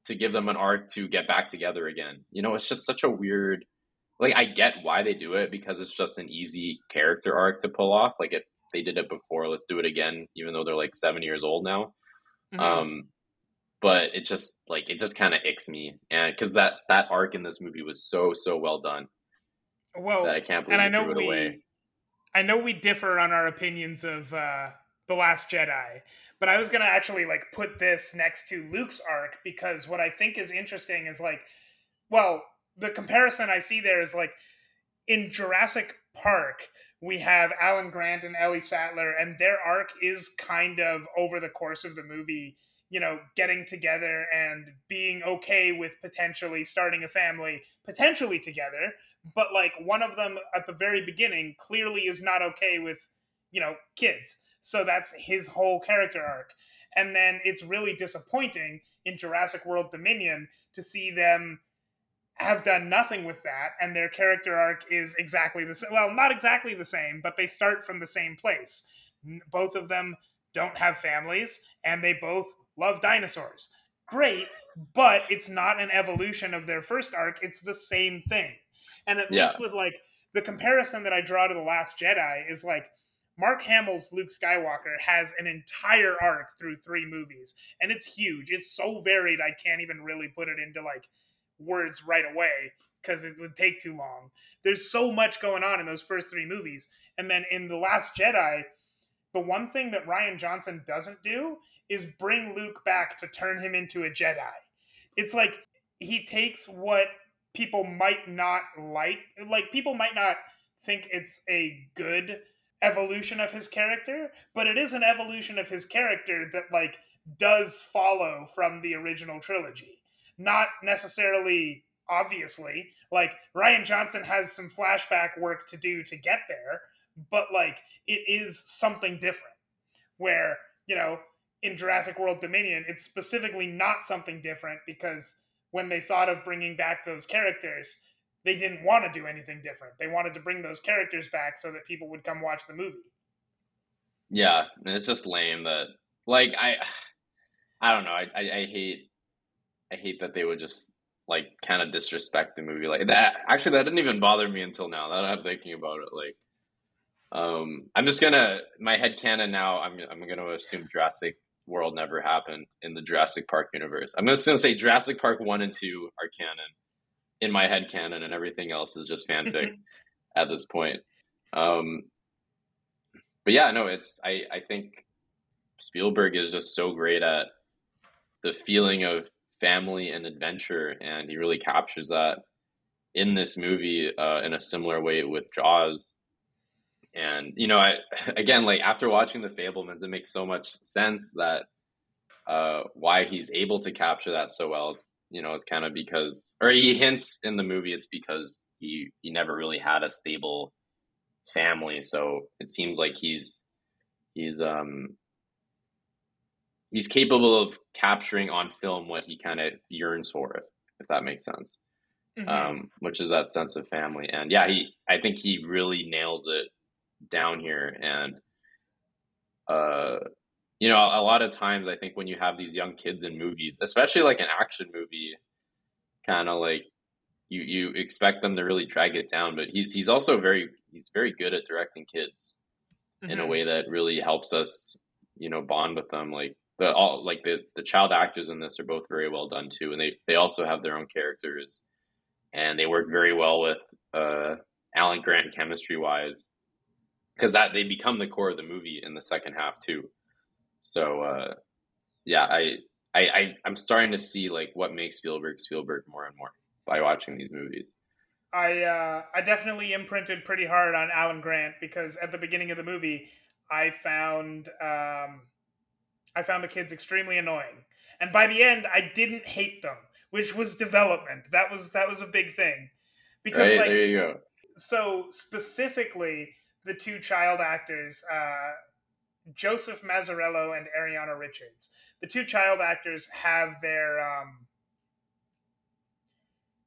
to give them an arc to get back together again. You know, it's just such a weird like I get why they do it because it's just an easy character arc to pull off. Like it they did it before, let's do it again, even though they're like seven years old now. Mm-hmm. Um but it just like it just kind of icks me and because that that arc in this movie was so so well done well that i can't believe and i know we away. i know we differ on our opinions of uh the last jedi but I was gonna actually like put this next to Luke's arc because what I think is interesting is like, well, the comparison I see there is like in Jurassic Park, we have Alan Grant and Ellie Sattler, and their arc is kind of over the course of the movie, you know, getting together and being okay with potentially starting a family, potentially together. But like one of them at the very beginning clearly is not okay with, you know, kids. So that's his whole character arc. And then it's really disappointing in Jurassic World Dominion to see them have done nothing with that and their character arc is exactly the same well not exactly the same but they start from the same place both of them don't have families and they both love dinosaurs great but it's not an evolution of their first arc it's the same thing and at yeah. least with like the comparison that i draw to the last jedi is like Mark Hamill's Luke Skywalker has an entire arc through three movies, and it's huge. It's so varied, I can't even really put it into like words right away because it would take too long. There's so much going on in those first three movies. And then in The Last Jedi, the one thing that Rian Johnson doesn't do is bring Luke back to turn him into a Jedi. It's like he takes what people might not like, like people might not think it's a good evolution of his character, but it is an evolution of his character that like does follow from the original trilogy. Not necessarily obviously, like Rian Johnson has some flashback work to do to get there, but like it is something different. Where, you know, in Jurassic World Dominion, it's specifically not something different because when they thought of bringing back those characters, they didn't want to do anything different. They wanted to bring those characters back so that people would come watch the movie. Yeah, and it's just lame that like I I don't know. I, I, I hate I hate that they would just like kind of disrespect the movie like that. Actually, that didn't even bother me until now. That I'm thinking about it. Like, um, I'm just gonna my head canon now. I'm I'm gonna assume Jurassic World never happened in the Jurassic Park universe. I'm just gonna say Jurassic Park one and two are canon in my head canon and everything else is just fanfic at this point. Um, but yeah, no, it's I, I think Spielberg is just so great at the feeling of family and adventure, and he really captures that in this movie uh, in a similar way with Jaws. And you know, I again like after watching the Fabelmans, it makes so much sense that uh, why he's able to capture that so well. You know, it's kind of because, or he hints in the movie it's because he he never really had a stable family, so it seems like he's he's um he's capable of capturing on film what he kind of yearns for, if, if that makes sense. mm-hmm. um, which is that sense of family. And yeah, he I think he really nails it down here. And uh, you know, a lot of times I think when you have these young kids in movies, especially like an action movie, kind of like you you expect them to really drag it down, but he's he's also very he's very good at directing kids mm-hmm. in a mm-hmm. way that really helps us, you know, bond with them. Like the all like the the child actors in this are both very well done too, and they they also have their own characters, and they work very well with uh, Alan Grant chemistry wise, because that they become the core of the movie in the second half too. So uh, yeah, I, I I I'm starting to see like what makes Spielberg Spielberg more and more by watching these movies. I uh, I definitely imprinted pretty hard on Alan Grant because at the beginning of the movie, I found um, I found the kids extremely annoying, and by the end, I didn't hate them, which was development. That was that was a big thing, because right, like there you go. So specifically, the two child actors, uh, Joseph Mazzarello and Ariana Richards, the two child actors have their um,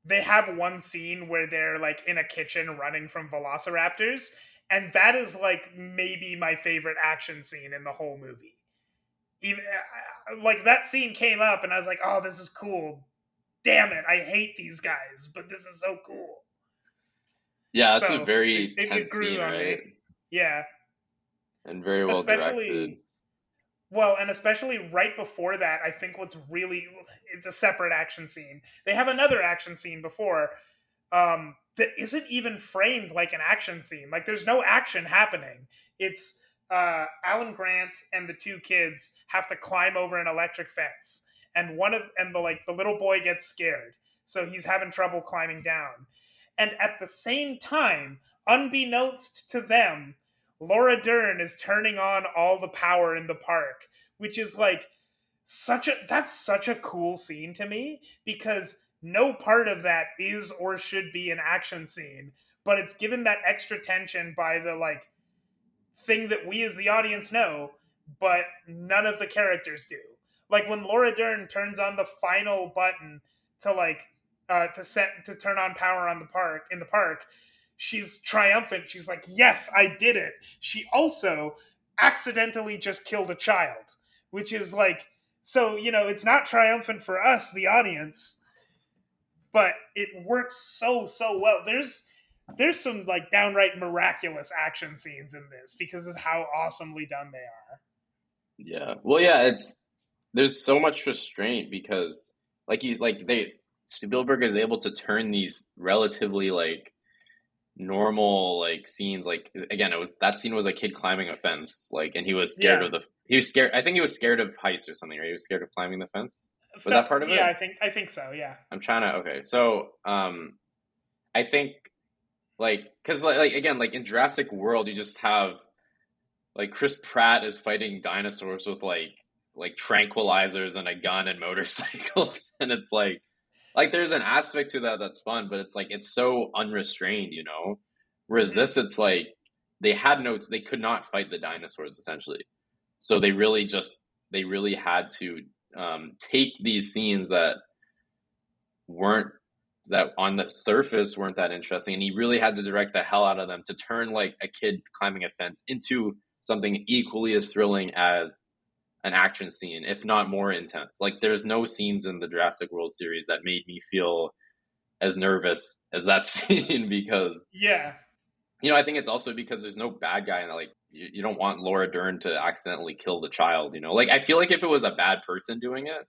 they have one scene where they're like in a kitchen running from velociraptors and that is like maybe my favorite action scene in the whole movie. Even uh, uh, uh, like that scene came up and i was like oh this is cool. Damn it i hate these guys but this is so cool. Yeah that's so a very it, tense it scene right? Yeah and very well especially directed. Well, and especially right before that, I think what's really it's a separate action scene. They have another action scene before um, that isn't even framed like an action scene. Like there's no action happening. It's uh, Alan Grant and the two kids have to climb over an electric fence, and one of and the like the little boy gets scared, so he's having trouble climbing down. And at the same time, unbeknownst to them, Laura Dern is turning on all the power in the park, which is like such a that's such a cool scene to me because no part of that is or should be an action scene, but it's given that extra tension by the like thing that we as the audience know, but none of the characters do. Like when Laura Dern turns on the final button to like uh, to set to turn on power on the park in the park, she's triumphant. She's like, "Yes, I did it." She also accidentally just killed a child, which is like so, you know, it's not triumphant for us the audience, but it works so so well. There's there's some like downright miraculous action scenes in this because of how awesomely done they are. Yeah. Well, yeah, it's there's so much restraint because like he's like they Spielberg is able to turn these relatively like normal like scenes like again it was that scene was a kid climbing a fence like and he was scared yeah. of the he was scared i think he was scared of heights or something right? He was scared of climbing the fence? Was that part of yeah, it? yeah i think i think so yeah. I'm trying to okay so um i think like because like, like again like in jurassic world you just have like chris pratt is fighting dinosaurs with like like tranquilizers and a gun and motorcycles and it's like like there's an aspect to that that's fun, but it's like it's so unrestrained, you know. Whereas mm-hmm. this, it's like they had no, they could not fight the dinosaurs essentially, so they really just they really had to um, take these scenes that weren't that on the surface weren't that interesting, and he really had to direct the hell out of them to turn like a kid climbing a fence into something equally as thrilling as an action scene, if not more intense. Like there's no scenes in the Jurassic World series that made me feel as nervous as that scene because yeah, you know I think it's also because there's no bad guy and like you, you don't want Laura Dern to accidentally kill the child. You know, like I feel like if it was a bad person doing it.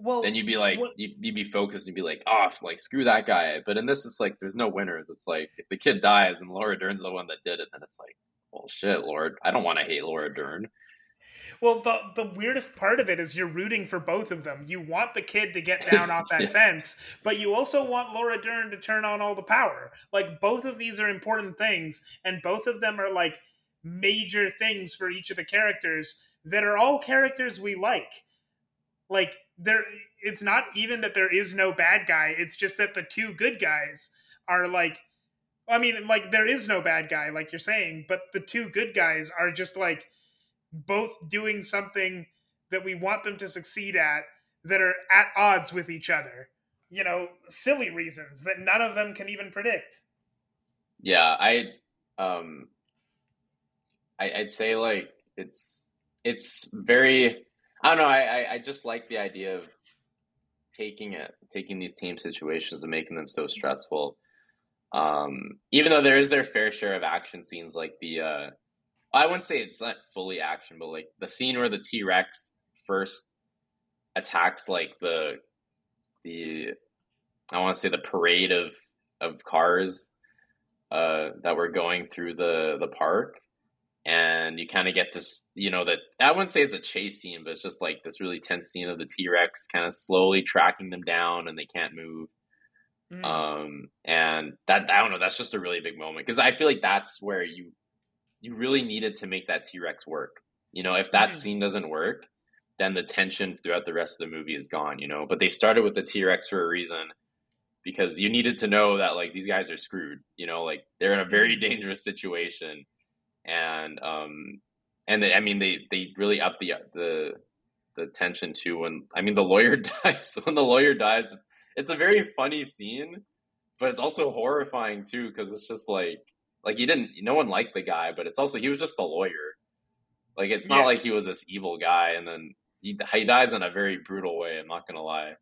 Well, then you'd be like, what, you'd, you'd, be focused and you'd be like, oh, like screw that guy. But in this, it's like there's no winners. It's like if the kid dies and Laura Dern's the one that did it, then it's like, well, shit, Lord, I don't want to hate Laura Dern. Well, the the weirdest part of it is you're rooting for both of them. You want the kid to get down off that yeah. fence, but you also want Laura Dern to turn on all the power. Like both of these are important things, and both of them are like major things for each of the characters that are all characters we like. Like there it's not even that there is no bad guy, it's just that the two good guys are like I mean, like there is no bad guy, like you're saying, but the two good guys are just like both doing something that we want them to succeed at that are at odds with each other. you know, silly reasons that none of them can even predict. Yeah, I um I, I'd say like it's it's very I don't know, I, I, just like the idea of taking it taking these team situations and making them so stressful. Um even though there is their fair share of action scenes like the uh I wouldn't say it's not fully action, but like the scene where the T Rex first attacks like the the I want to say the parade of of cars uh, that were going through the the park, and you kind of get this, you know, that I wouldn't say it's a chase scene, but it's just like this really tense scene of the T Rex kind of slowly tracking them down, and they can't move. Mm. Um, and that I don't know, that's just a really big moment because I feel like that's where you you really needed to make that T Rex work. You know, if that mm. scene doesn't work, then the tension throughout the rest of the movie is gone. You know, but they started with the T Rex for a reason because you needed to know that like these guys are screwed. You know, like they're in a very mm. dangerous situation, and um, and they, I mean they they really up the the the tension too when I mean the lawyer dies when the lawyer dies. It's a very funny scene, but it's also horrifying too because it's just like like you didn't no one liked the guy, but it's also he was just a lawyer. Like it's not yeah. like he was this evil guy, and then he he dies in a very brutal way. I'm not gonna lie.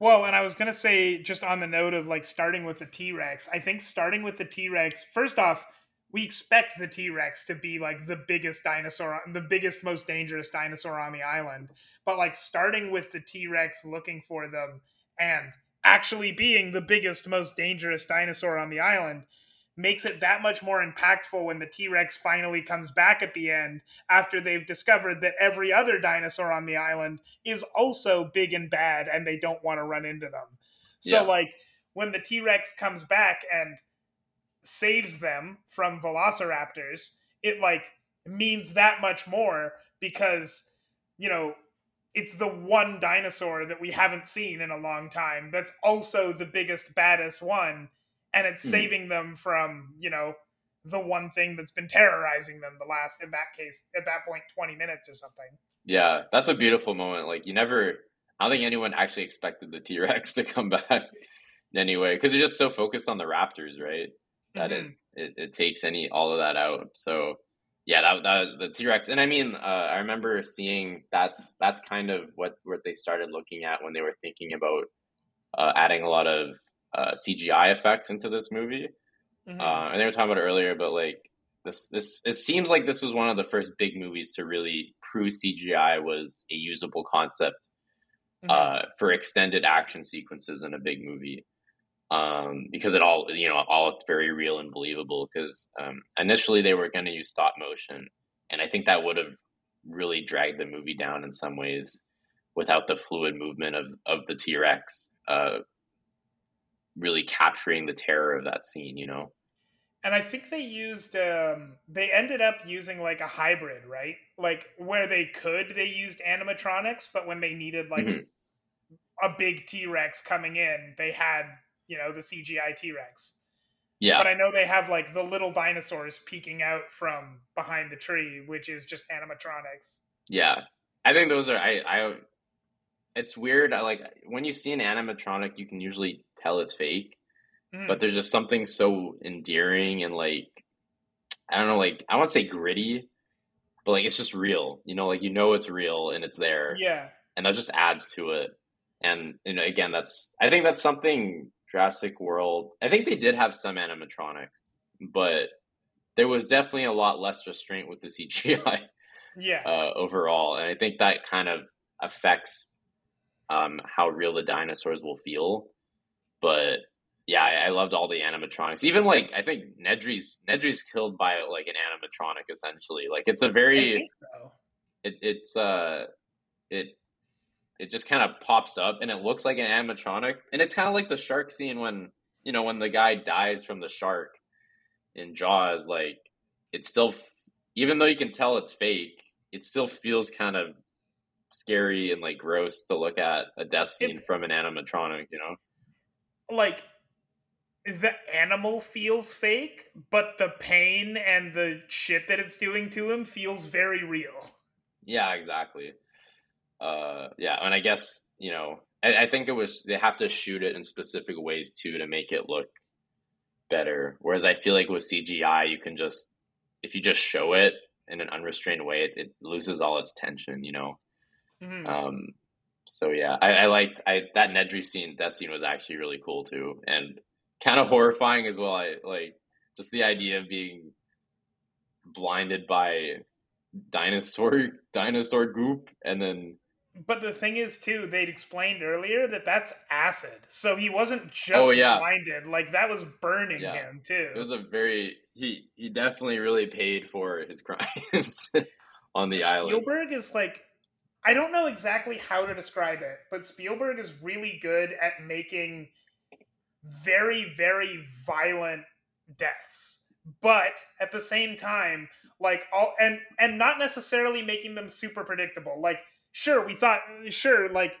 Well, and I was gonna say just on the note of like starting with the T Rex, I think starting with the T Rex, first off, we expect the T Rex to be like the biggest dinosaur, the biggest, most dangerous dinosaur on the island. But like starting with the T Rex looking for them and actually being the biggest, most dangerous dinosaur on the island makes it that much more impactful when the T Rex finally comes back at the end after they've discovered that every other dinosaur on the island is also big and bad and they don't want to run into them. So, yeah. like, when the T Rex comes back and saves them from velociraptors, it like means that much more because, you know, it's the one dinosaur that we haven't seen in a long time that's also the biggest, baddest one and it's mm-hmm. saving them from you know the one thing that's been terrorizing them the last in that case at that point 20 minutes or something yeah that's a beautiful moment like you never i don't think anyone actually expected the t-rex to come back anyway because they're just so focused on the raptors right that mm-hmm. it, it, it takes any all of that out so yeah that, that was the t-rex and i mean uh, i remember seeing that's that's kind of what what they started looking at when they were thinking about uh, adding a lot of uh, CGI effects into this movie. Mm-hmm. Uh, and they were talking about it earlier, but like this, this, it seems like this was one of the first big movies to really prove CGI was a usable concept mm-hmm. uh, for extended action sequences in a big movie. Um, because it all, you know, all looked very real and believable. Because um, initially they were going to use stop motion, and I think that would have really dragged the movie down in some ways without the fluid movement of of the T Rex. Uh, really capturing the terror of that scene, you know? And I think they used, um, they ended up using like a hybrid, right? Like where they could, they used animatronics, but when they needed like mm-hmm. a big T Rex coming in, they had, you know, the CGI T Rex. Yeah. But I know they have like the little dinosaurs peeking out from behind the tree, which is just animatronics. Yeah. I think those are I I it's weird. I like when you see an animatronic, you can usually tell it's fake, mm. but there's just something so endearing and like I don't know, like I want to say gritty, but like it's just real. You know, like you know it's real and it's there. Yeah, and that just adds to it. And you know, again, that's I think that's something Jurassic World. I think they did have some animatronics, but there was definitely a lot less restraint with the CGI. Yeah. Uh, overall, and I think that kind of affects um, how real the dinosaurs will feel. But yeah, I, I, loved all the animatronics. Even like I think Nedry's Nedry's killed by like an animatronic essentially. Like it's a very so. it, it's uh it it just kind of pops up and it looks like an animatronic and it's kind of like the shark scene when you know when the guy dies from the shark in Jaws. Like it's still even though you can tell it's fake, it still feels kind of scary and like gross to look at a death scene it's, from an animatronic, you know? Like the animal feels fake, but the pain and the shit that it's doing to him feels very real. Yeah, exactly. Uh yeah, and I guess, you know, I, I think it was they have to shoot it in specific ways too to make it look better. Whereas I feel like with CGI, you can just if you just show it in an unrestrained way, it, it loses all its tension. You know. Mm-hmm. Um, so yeah, I, I liked I that Nedry scene. That scene was actually really cool too, and kind of horrifying as well. I like just the idea of being blinded by dinosaur dinosaur goop, and then. But the thing is, too, they'd explained earlier that that's acid, so he wasn't just oh, yeah. blinded; like that was burning yeah. him too. It was a very he he definitely really paid for his crimes on the Spielberg island. Spielberg is like I don't know exactly how to describe it, but Spielberg is really good at making very, very violent deaths. But at the same time, like all and and not necessarily making them super predictable. Like, sure, we thought sure, like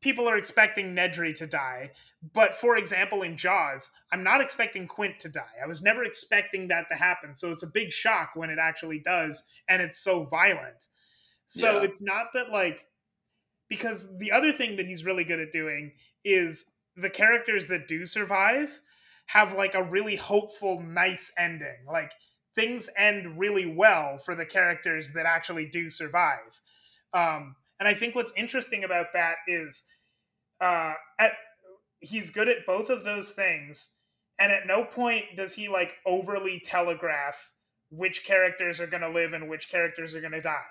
people are expecting Nedry to die. But for example, in Jaws, I'm not expecting Quint to die. I was never expecting that to happen. So it's a big shock when it actually does, and it's so violent. So yeah. it's not that like because the other thing that he's really good at doing is the characters that do survive have like a really hopeful, nice ending. Like things end really well for the characters that actually do survive. Um, and I think what's interesting about that is uh, at he's good at both of those things, and at no point does he like overly telegraph which characters are going to live and which characters are going to die.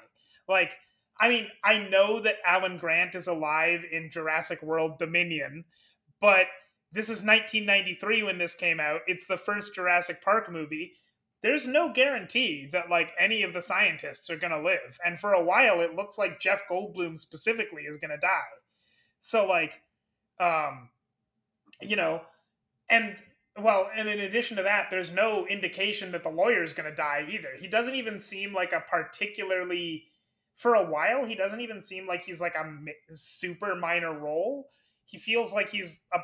Like, I mean, I know that Alan Grant is alive in Jurassic World Dominion, but this is 1993 when this came out. It's the first Jurassic Park movie. There's no guarantee that like any of the scientists are going to live. And for a while it looks like Jeff Goldblum specifically is going to die. So like um you know, and well, and in addition to that, there's no indication that the lawyer is going to die either. He doesn't even seem like a particularly for a while he doesn't even seem like he's like a super minor role. He feels like he's a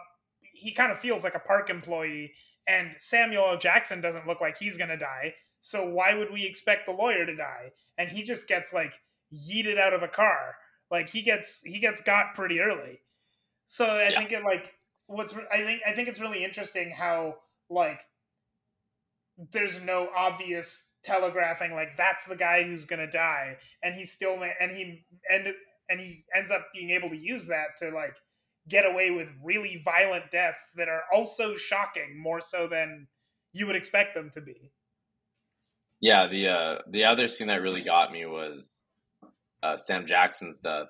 he kind of feels like a park employee and samuel l. Jackson doesn't look like he's gonna die so why would we expect the lawyer to die? And he just gets like yeeted out of a car. Like he gets he gets got pretty early. So i yeah. think it like what's i think i think it's really interesting how like there's no obvious telegraphing like that's the guy who's gonna die, and he still and he ended and he ends up being able to use that to like get away with really violent deaths that are also shocking, more so than you would expect them to be. Yeah, the uh, the other scene that really got me was uh, Sam Jackson's death.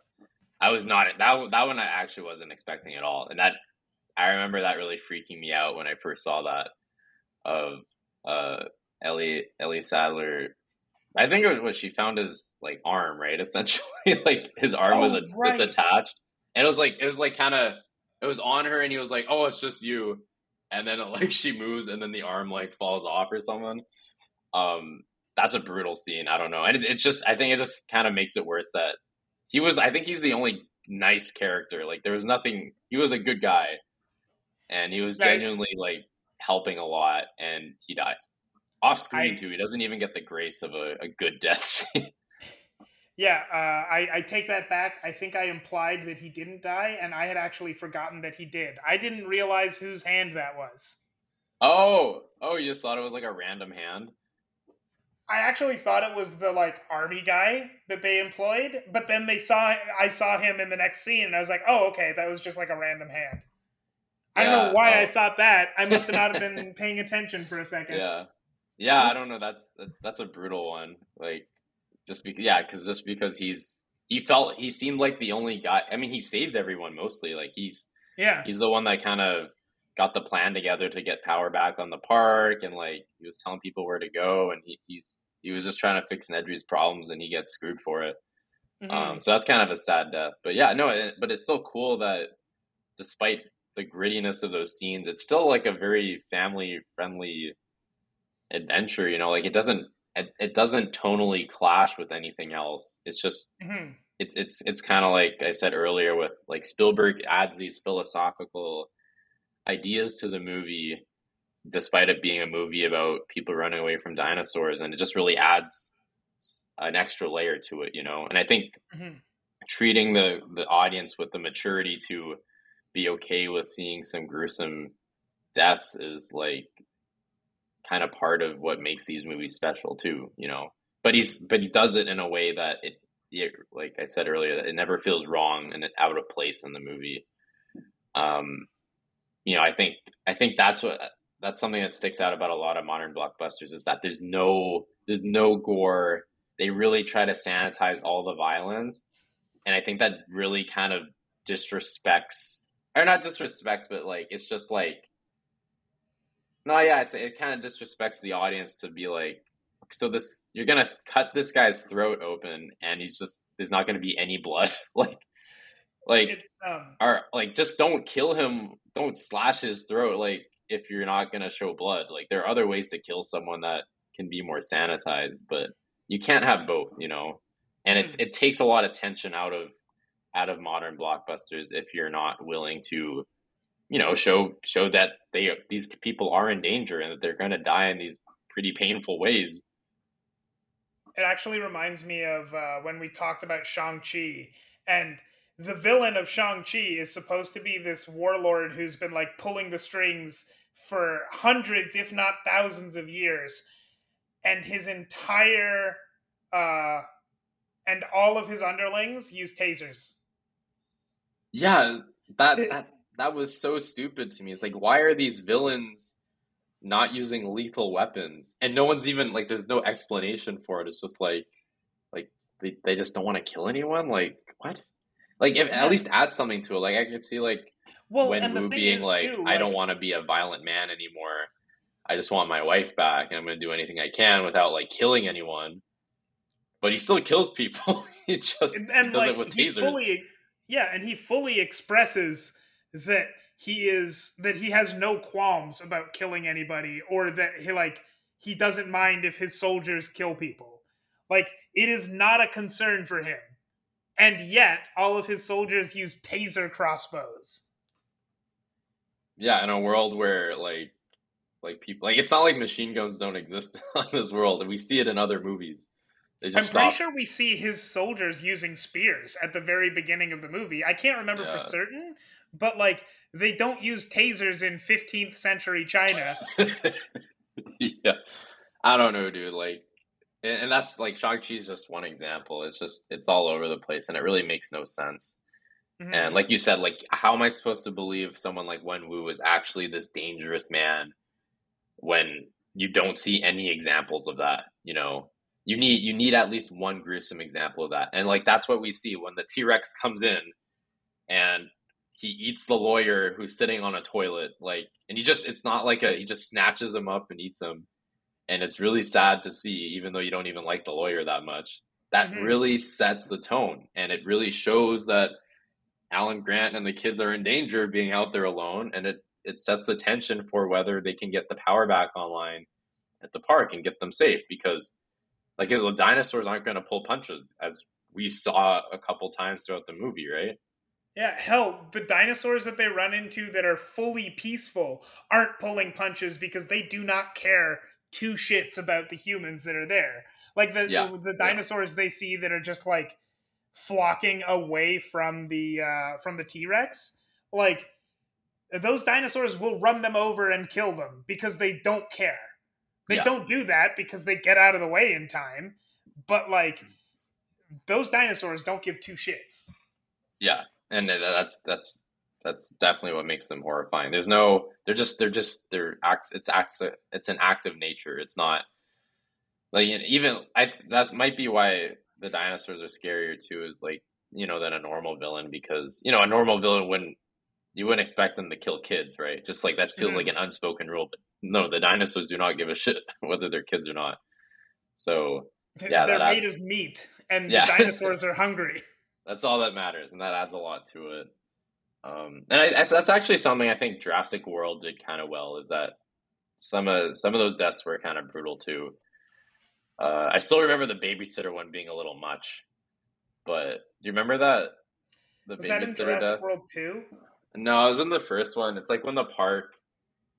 I was not that that one I actually wasn't expecting at all, and that I remember that really freaking me out when I first saw that. Of uh, Ellie Ellie Sattler. I think it was what she found his like arm, right? Essentially, like his arm oh, was a, right. just attached, and it was like it was like kind of it was on her, and he was like, "Oh, it's just you," and then it, like she moves, and then the arm like falls off or someone. Um, that's a brutal scene. I don't know, and it, it's just I think it just kind of makes it worse that he was. I think he's the only nice character. Like there was nothing. He was a good guy, and he was right. genuinely like helping a lot, and he dies off screen I, too. He doesn't even get the grace of a, a good death scene. yeah, uh, I, I take that back. I think I implied that he didn't die, and I had actually forgotten that he did. I didn't realize whose hand that was. Oh, oh, you just thought it was like a random hand. I actually thought it was the like army guy that they employed, but then they saw I saw him in the next scene, and I was like, oh, okay, that was just like a random hand. I don't know why oh. I thought that. I must have not have been paying attention for a second. Yeah. Yeah, I don't know. That's that's that's a brutal one. Like just because yeah, because just because he's he felt he seemed like the only guy. I mean, he saved everyone mostly. Like he's yeah, he's the one that kind of got the plan together to get power back on the park, and like he was telling people where to go, and he, he's he was just trying to fix Nedry's problems, and he gets screwed for it. Mm-hmm. Um, so that's kind of a sad death. But yeah, no, it, but it's still cool that despite the grittiness of those scenes, it's still like a very family friendly adventure you know like it doesn't it, it doesn't tonally clash with anything else it's just mm-hmm. it's it's it's kind of like i said earlier with like spielberg adds these philosophical ideas to the movie despite it being a movie about people running away from dinosaurs and it just really adds an extra layer to it you know and i think mm-hmm. treating the the audience with the maturity to be okay with seeing some gruesome deaths is like kind of part of what makes these movies special too, you know. But he's but he does it in a way that it, it like I said earlier, it never feels wrong and out of place in the movie. Um, you know, I think I think that's what that's something that sticks out about a lot of modern blockbusters is that there's no there's no gore. They really try to sanitize all the violence, and I think that really kind of disrespects or not disrespects, but like it's just like no, yeah, it's, it kind of disrespects the audience to be like, so this you're gonna cut this guy's throat open, and he's just there's not gonna be any blood, like, like, it, um, or like just don't kill him, don't slash his throat, like if you're not gonna show blood. Like there are other ways to kill someone that can be more sanitized, but you can't have both, you know. And it hmm. it takes a lot of tension out of out of modern blockbusters if you're not willing to you know show show that they these people are in danger and that they're going to die in these pretty painful ways. It actually reminds me of uh, when we talked about shang-chi and the villain of shang-chi is supposed to be this warlord who's been like pulling the strings for hundreds if not thousands of years and his entire uh and all of his underlings use tasers. Yeah that that that was so stupid to me. It's like, why are these villains not using lethal weapons? And no one's even like, there's no explanation for it. It's just like, like they, they just don't want to kill anyone. Like what? Like if at least add something to it. Like I could see like well, Wen Wu being like, too, I don't want to be a violent man anymore. I just want my wife back, and I'm going to do anything I can without like killing anyone. But he still kills people. he just and, and does like, it with tasers. Fully, yeah, and he fully expresses that he is that he has no qualms about killing anybody or that he like he doesn't mind if his soldiers kill people. Like it is not a concern for him. And yet all of his soldiers use taser crossbows. Yeah, in a world where like like people like it's not like machine guns don't exist on this world and we see it in other movies. I'm stop. pretty sure we see his soldiers using spears at the very beginning of the movie. I can't remember yeah. for certain, but like they don't use tasers in 15th century China. yeah. I don't know, dude. Like, and that's like Shang-Chi is just one example. It's just, it's all over the place and it really makes no sense. Mm-hmm. And like you said, like, how am I supposed to believe someone like Wen Wu is actually this dangerous man when you don't see any examples of that? You know, you need you need at least one gruesome example of that, and like that's what we see when the T Rex comes in, and he eats the lawyer who's sitting on a toilet like and he just it's not like a he just snatches him up and eats him. And it's really sad to see even though you don't even like the lawyer that much that mm-hmm. really sets the tone. And it really shows that alan grant and the kids are in danger of being out there alone. And it it sets the tension for whether they can get the power back online at the park and get them safe. Because like the dinosaurs aren't going to pull punches as we saw a couple times throughout the movie right yeah, hell, the dinosaurs that they run into that are fully peaceful aren't pulling punches because they do not care two shits about the humans that are there. Like the yeah. the, the, dinosaurs yeah. they see that are just like flocking away from the uh from the T-Rex, like those dinosaurs will run them over and kill them because they don't care. They yeah. don't do that because they get out of the way in time, but like those dinosaurs don't give two shits. Yeah, and that's that's that's definitely what makes them horrifying. There's no, they're just, they're just, they're acts. It's acts. It's an act of nature. It's not like even I. That might be why the dinosaurs are scarier too. Is like you know than a normal villain because you know a normal villain wouldn't you wouldn't expect them to kill kids, right? Just like that feels mm-hmm. like an unspoken rule. But no, the dinosaurs do not give a shit whether they're kids or not. So yeah, they're made adds, of meat, and yeah. the dinosaurs are hungry. That's all that matters, and that adds a lot to it. Um, and I, I, that's actually something I think Jurassic World did kind of well. Is that some of some of those deaths were kind of brutal too. Uh, I still remember the babysitter one being a little much, but do you remember that the was babysitter that in Jurassic death? World two? No, it was in the first one. It's like when the park,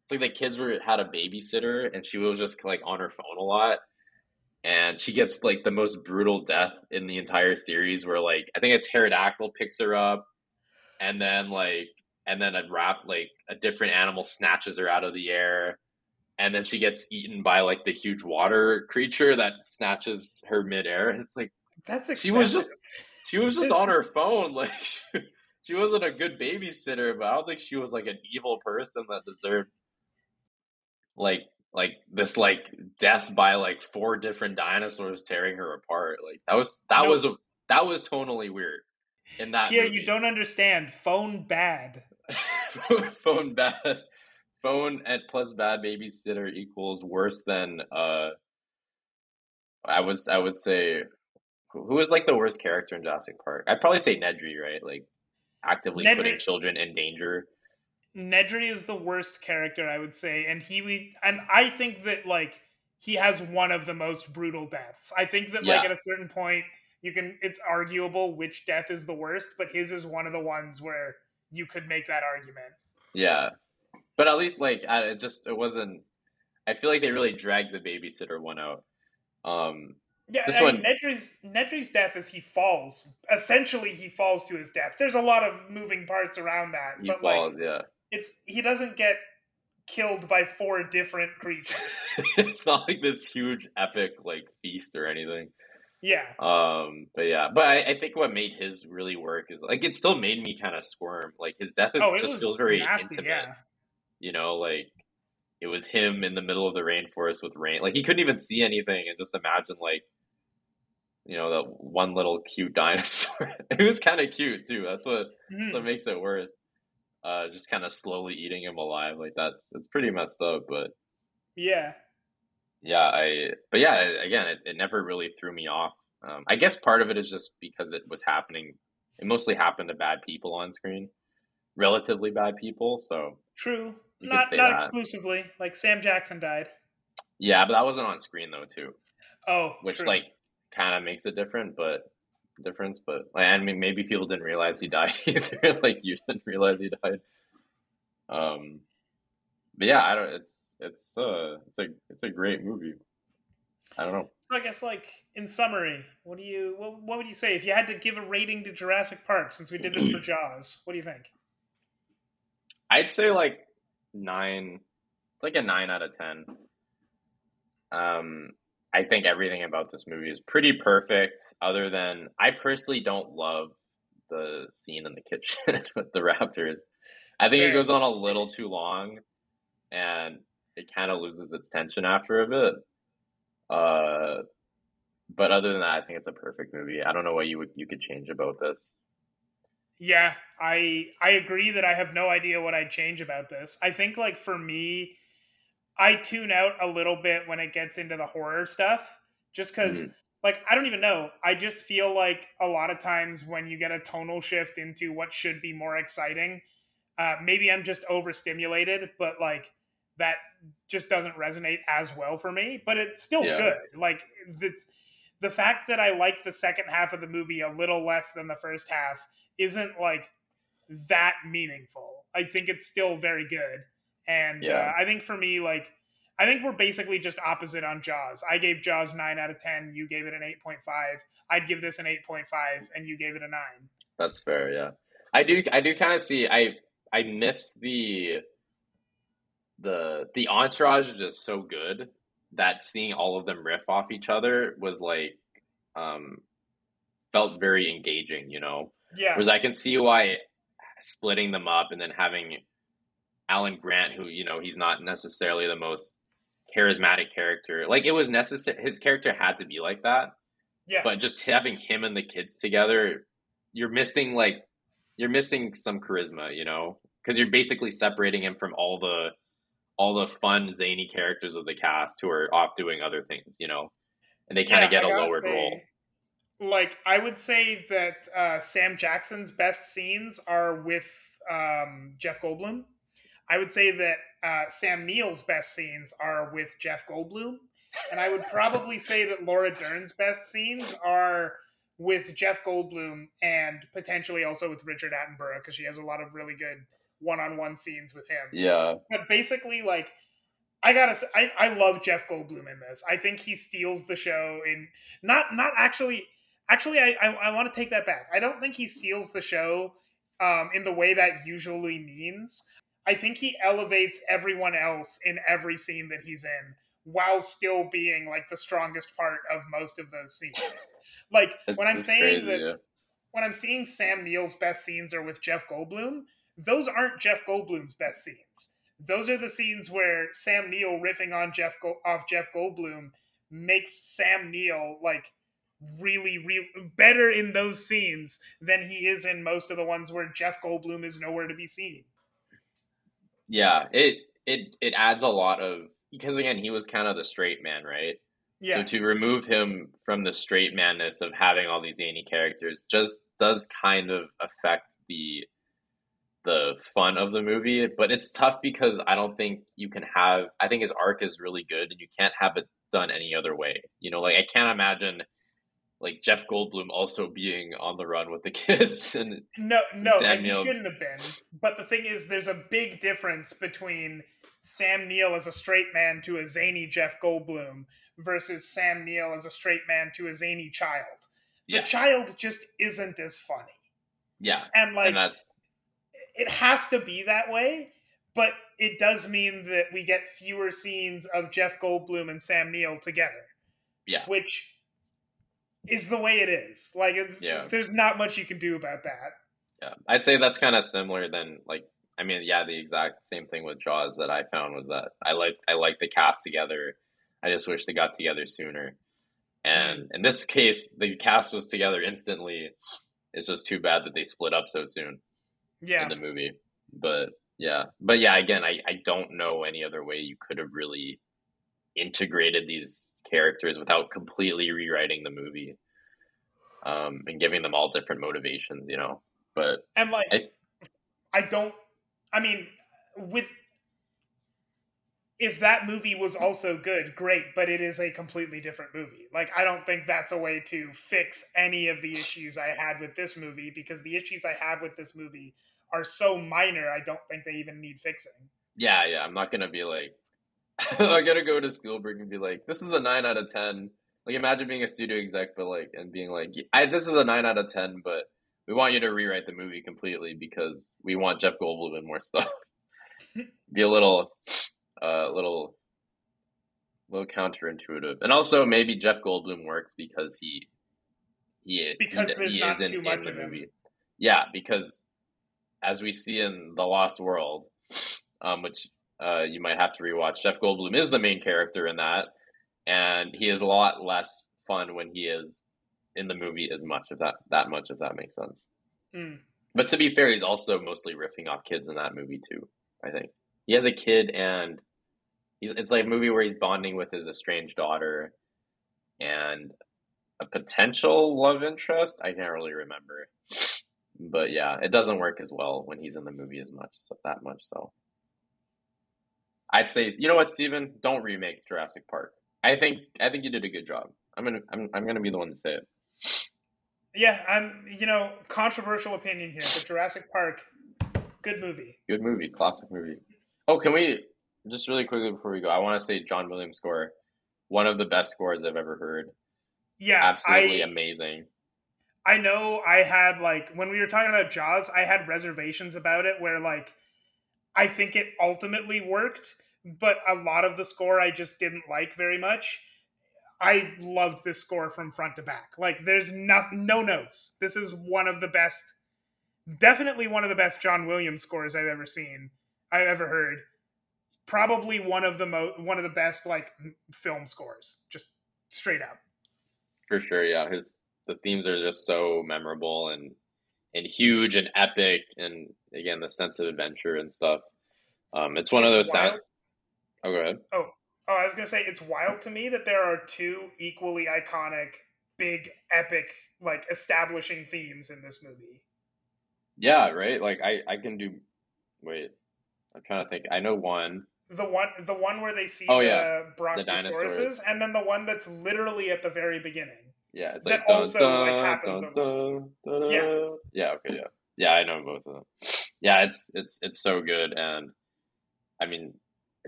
it's like the kids were had a babysitter and she was just like on her phone a lot, and she gets like the most brutal death in the entire series where like I think a pterodactyl picks her up and then like and then a rap like a different animal snatches her out of the air and then she gets eaten by like the huge water creature that snatches her midair. and It's like that's excessive. she was just she was just on her phone like she wasn't a good babysitter, but I don't think she was like an evil person that deserved like like this like death by like four different dinosaurs tearing her apart. Like that was that was a that was tonally weird. In that Yeah, you don't understand. Phone bad. phone bad. Phone at plus bad babysitter equals worse than uh I was I would say who was like the worst character in Jurassic Park? I'd probably say Nedry, right? Like actively Nedry, putting children in danger. Nedry is the worst character, I would say, and he and I think that like he has one of the most brutal deaths. I think that yeah. like at a certain point you can it's arguable which death is the worst, but his is one of the ones where you could make that argument. Yeah, but at least like it just it wasn't. I feel like they really dragged the babysitter one out. Um, yeah, this I one, mean, Nedry's Nedry's death is he falls. Essentially, he falls to his death. There's a lot of moving parts around that, he but falls, like, yeah, it's he doesn't get killed by four different creatures. it's not like this huge epic like feast or anything. Yeah. Um. But yeah. But I, I think what made his really work is like it still made me kind of squirm. Like his death is, oh, just feels very nasty, intimate. Yeah. You know, like it was him in the middle of the rainforest with rain. Like he couldn't even see anything, and just imagine like you know that one little cute dinosaur. it was kind of cute too. That's what mm. that's what makes it worse. Uh, just kind of slowly eating him alive like that's that's pretty messed up. But yeah, yeah, I but yeah, again, it, it never really threw me off. Um, I guess part of it is just because it was happening. It mostly happened to bad people on screen, relatively bad people. So true, not not that. exclusively. Like Sam Jackson died. Yeah, but that wasn't on screen though, too. Oh, which true. like kind of makes it different, but difference. But like, I mean, maybe people didn't realize he died either. like you didn't realize he died. Um, but yeah, I don't. It's it's uh it's a it's a great movie. I don't know. So I guess like in summary, what do you what, what would you say if you had to give a rating to Jurassic Park since we did this for Jaws? What do you think? I'd say like nine, like a nine out of ten. Um, I think everything about this movie is pretty perfect, other than I personally don't love the scene in the kitchen with the Raptors. I think Fair. it goes on a little too long and it kind of loses its tension after a bit. Uh, but other than that, I think it's a perfect movie. I don't know what you would you could change about this. Yeah, I I agree that I have no idea what I'd change about this. I think like for me, I tune out a little bit when it gets into the horror stuff, just because. Mm. Like I don't even know. I just feel like a lot of times when you get a tonal shift into what should be more exciting, uh, maybe I'm just overstimulated, but like that just doesn't resonate as well for me. But it's still yeah. good. Like it's the fact that I like the second half of the movie a little less than the first half isn't like that meaningful. I think it's still very good. And yeah. uh, I think for me, like, I think we're basically just opposite on Jaws. I gave Jaws 9 out of 10. You gave it an 8.5. I'd give this an 8.5, and you gave it a 9. That's fair, yeah. I do I do kind of see I I miss the the the entourage is just so good that seeing all of them riff off each other was like um felt very engaging, you know. Yeah. Whereas I can see why splitting them up and then having Alan Grant, who you know he's not necessarily the most charismatic character. Like it was necessary, his character had to be like that. Yeah. But just having him and the kids together, you're missing like you're missing some charisma, you know, because you're basically separating him from all the all the fun zany characters of the cast who are off doing other things, you know, and they kind of yeah, get a lowered say, role. Like I would say that uh, Sam Jackson's best scenes are with um, Jeff Goldblum. I would say that uh, Sam Neill's best scenes are with Jeff Goldblum, and I would probably say that Laura Dern's best scenes are with Jeff Goldblum and potentially also with Richard Attenborough because she has a lot of really good one-on-one scenes with him. Yeah. But basically, like I gotta say, I, I love Jeff Goldblum in this. I think he steals the show in not not actually actually I I, I want to take that back. I don't think he steals the show um, in the way that usually means. I think he elevates everyone else in every scene that he's in while still being like the strongest part of most of those scenes. Like It's, when I'm saying crazy, that yeah. when I'm seeing Sam Neill's best scenes are with Jeff Goldblum, those aren't Jeff Goldblum's best scenes. Those are the scenes where Sam Neill riffing on Jeff Go- off Jeff Goldblum makes Sam Neill like really, really better in those scenes than he is in most of the ones where Jeff Goldblum is nowhere to be seen. Yeah, it it it adds a lot of because again he was kind of the straight man, right? Yeah, So to remove him from the straight manness of having all these zany characters just does kind of affect the the fun of the movie, but it's tough because I don't think you can have I think his arc is really good and you can't have it done any other way. You know, like I can't imagine like Jeff Goldblum also being on the run with the kids and no, no, Sam like, he Neill- shouldn't have been. But the thing is, there's a big difference between Sam Neill as a straight man to a zany Jeff Goldblum versus Sam Neill as a straight man to a zany child. The yeah, child just isn't as funny, yeah. and like and that's it has to be that way. But it does mean that we get fewer scenes of Jeff Goldblum and Sam Neill together. Yeah. which is the way it is. Like it's Yeah. there's not much you can do about that. Yeah, I'd say that's kind of similar than like I mean, yeah, the exact same thing with Jaws that I found was that I like I like the cast together. I just wish they got together sooner. And mm-hmm. in this case, the cast was together instantly. It's just too bad that they split up so soon Yeah, in the movie. But yeah, but yeah, again, I I don't know any other way you could have really integrated these characters without completely rewriting the movie. Um, and giving them all different motivations, you know. But and like I- I don't. I mean, with if that movie was also good, great, but it is a completely different movie. Like I don't think that's a way to fix any of the issues I had with this movie because the issues I have with this movie are so minor. I don't think they even need fixing. Yeah, yeah. I'm not gonna be like, I'm gonna go to Spielberg and be like, this is a nine out of ten. Like, imagine being a studio exec, but like, and being like, I, this is a nine out of ten, but we want you to rewrite the movie completely because we want Jeff Goldblum and more stuff. be a little, uh, little, little counterintuitive, and also maybe Jeff Goldblum works because he, he, Because he, there's he not too much of him. movie. Yeah, because as we see in The Lost World, um, which uh, you might have to rewatch. Jeff Goldblum is the main character in that, and he is a lot less fun when he is in the movie as much, if that that much, if that makes sense. Mm. But to be fair, he's also mostly riffing off kids in that movie too. I think he has a kid, and he's, it's like a movie where he's bonding with his estranged daughter and a potential love interest. I can't really remember, but yeah, it doesn't work as well when he's in the movie as much, so that much so. I'd say, you know what, Steven? Don't remake Jurassic Park. I think I think you did a good job. I'm gonna I'm, I'm gonna be the one to say it. Yeah, I'm. You know, controversial opinion here, but Jurassic Park, good movie. Good movie, classic movie. Oh, can we just really quickly before we go? I want to say John Williams score, one of the best scores I've ever heard. Yeah, Absolutely I, amazing. I know I had like when we were talking about Jaws, I had reservations about it where like I think it ultimately worked, but a lot of the score I just didn't like very much. I loved this score from front to back. Like there's no no notes. This is one of the best definitely one of the best John Williams scores I've ever seen. I've ever heard. Probably one of the mo- one of the best like film scores. Just straight up. For sure, yeah. His the themes are just so memorable and and huge and epic, and again the sense of adventure and stuff. Um, it's one of It's those sound. Oh, go ahead. Oh, oh, I was gonna say it's wild to me that there are two equally iconic, big, epic, like establishing themes in this movie. Yeah, right. Like I I can do. Wait, I'm trying to think. I know one. The one, the one where they see Oh, the yeah. brontosauruses, dinosaurs. and then the one that's literally at the very beginning. Yeah, it's That like dun, also, dun, like, happens dun, dun, dun, Yeah. Yeah. Okay. Yeah. Yeah. I know both of them. Yeah. It's it's it's so good, and I mean,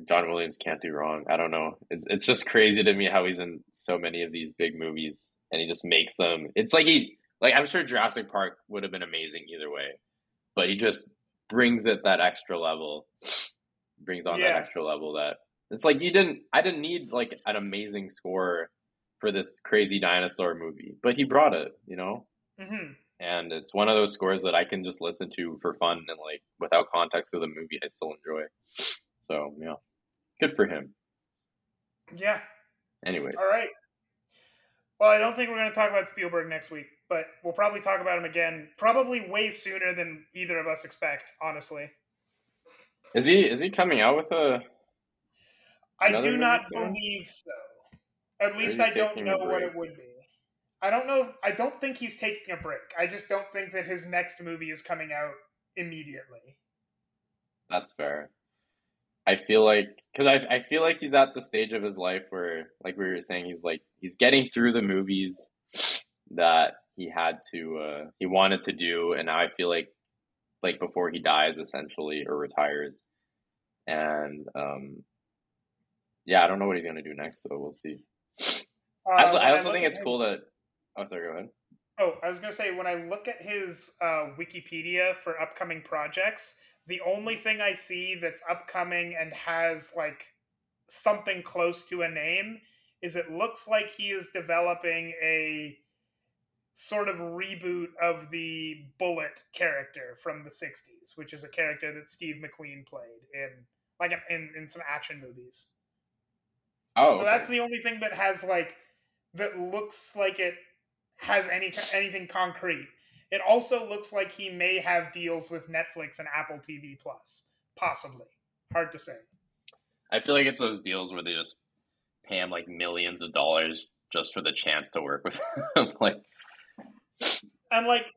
John Williams can't do wrong. I don't know. It's it's just crazy to me how he's in so many of these big movies and he just makes them. It's like he like I'm sure Jurassic Park would have been amazing either way, but he just brings it that extra level. Brings on Yeah. that extra level that it's like you didn't. I didn't need like an amazing score for this crazy dinosaur movie, but he brought it. You know, hmm and it's one of those scores that I can just listen to for fun and like without context of the movie, I still enjoy. So yeah, good for him. Yeah. Anyway, All right. Well, I don't think we're going to talk about Spielberg next week, but we'll probably talk about him again, probably way sooner than either of us expect. Honestly, is he is he coming out with a? I do not soon? believe so. At least I don't know what it would be. I don't know. If, I don't think he's taking a break. I just don't think that his next movie is coming out immediately. That's fair. I feel like because I I feel like he's at the stage of his life where, like we were saying, he's like he's getting through the movies that he had to uh, he wanted to do, and now I feel like like before he dies essentially or retires, and um, yeah, I don't know what he's gonna do next, so we'll see. Uh, I also, I also look think it's cool that. Oh, sorry. Go ahead. Oh, I was gonna say when I look at his uh, Wikipedia for upcoming projects, the only thing I see that's upcoming and has like something close to a name is it looks like he is developing a sort of reboot of the Bullitt character from the '60s, which is a character that Steve McQueen played in like in in some action movies. Oh, So that's the only thing that has like that looks like it has any anything concrete. It also looks like he may have deals with Netflix and Apple TV Plus, possibly. Hard to say. I feel like it's those deals where they just pay him like millions of dollars just for the chance to work with him. like, And like,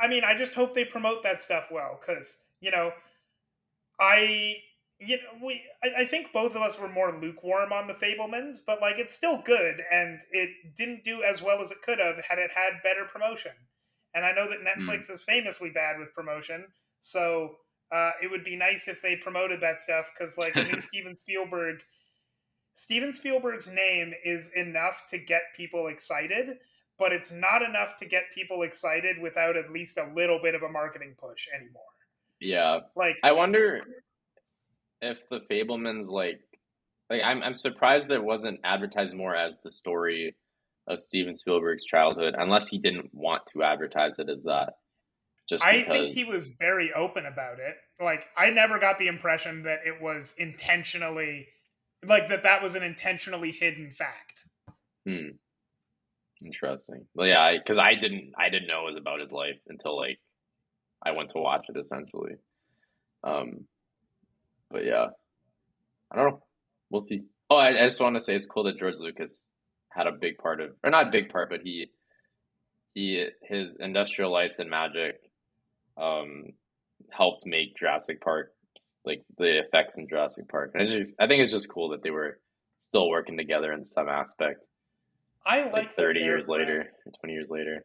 I mean, I just hope they promote that stuff well, because you know, I you know we I, I think both of us were more lukewarm on the Fabelmans, but like it's still good, and it didn't do as well as it could have had it had better promotion. And I know that Netflix is famously bad with promotion, so uh, it would be nice if they promoted that stuff because like Steven Spielberg. Steven Spielberg's name is enough to get people excited, but it's not enough to get people excited without at least a little bit of a marketing push anymore. yeah, Like, I wonder if the Fabelmans like, like I'm I'm surprised that it wasn't advertised more as the story of Steven Spielberg's childhood, unless he didn't want to advertise it as that. Just I because, think he was very open about it. Like, I never got the impression that it was intentionally, like that that was an intentionally hidden fact. Hmm. Interesting. Well, yeah, because I, didn't, I didn't know it was about his life until like I went to watch it essentially. Um, but yeah, I don't know. We'll see. Oh, I, I just want to say it's cool that George Lucas had a big part of, or not a big part, but he, he, his Industrial Lights and Magic, um, helped make Jurassic Park like the effects in Jurassic Park. And just, I think it's just cool that they were still working together in some aspect I like, like that 30 they're years later friends. or 20 years later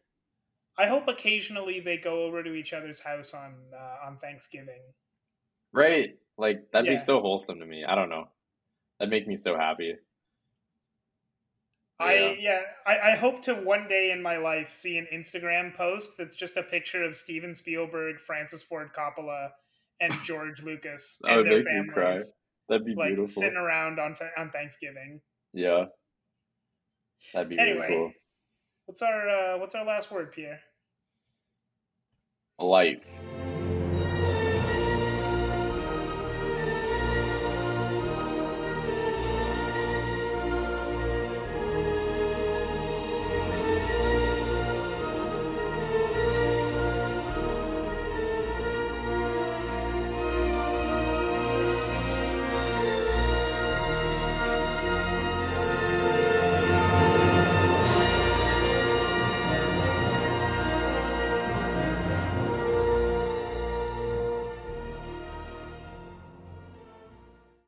I hope occasionally they go over to each other's house on uh, on Thanksgiving. right like that'd Yeah. be so wholesome to me i don't know that'd make me so happy I yeah, I, I hope to one day in my life see an Instagram post that's just a picture of Steven Spielberg, Francis Ford Coppola, and George Lucas and their families that'd be like beautiful sitting around on on Thanksgiving. yeah that'd be Anyway. really cool What's our uh, what's our last word, Pierre? life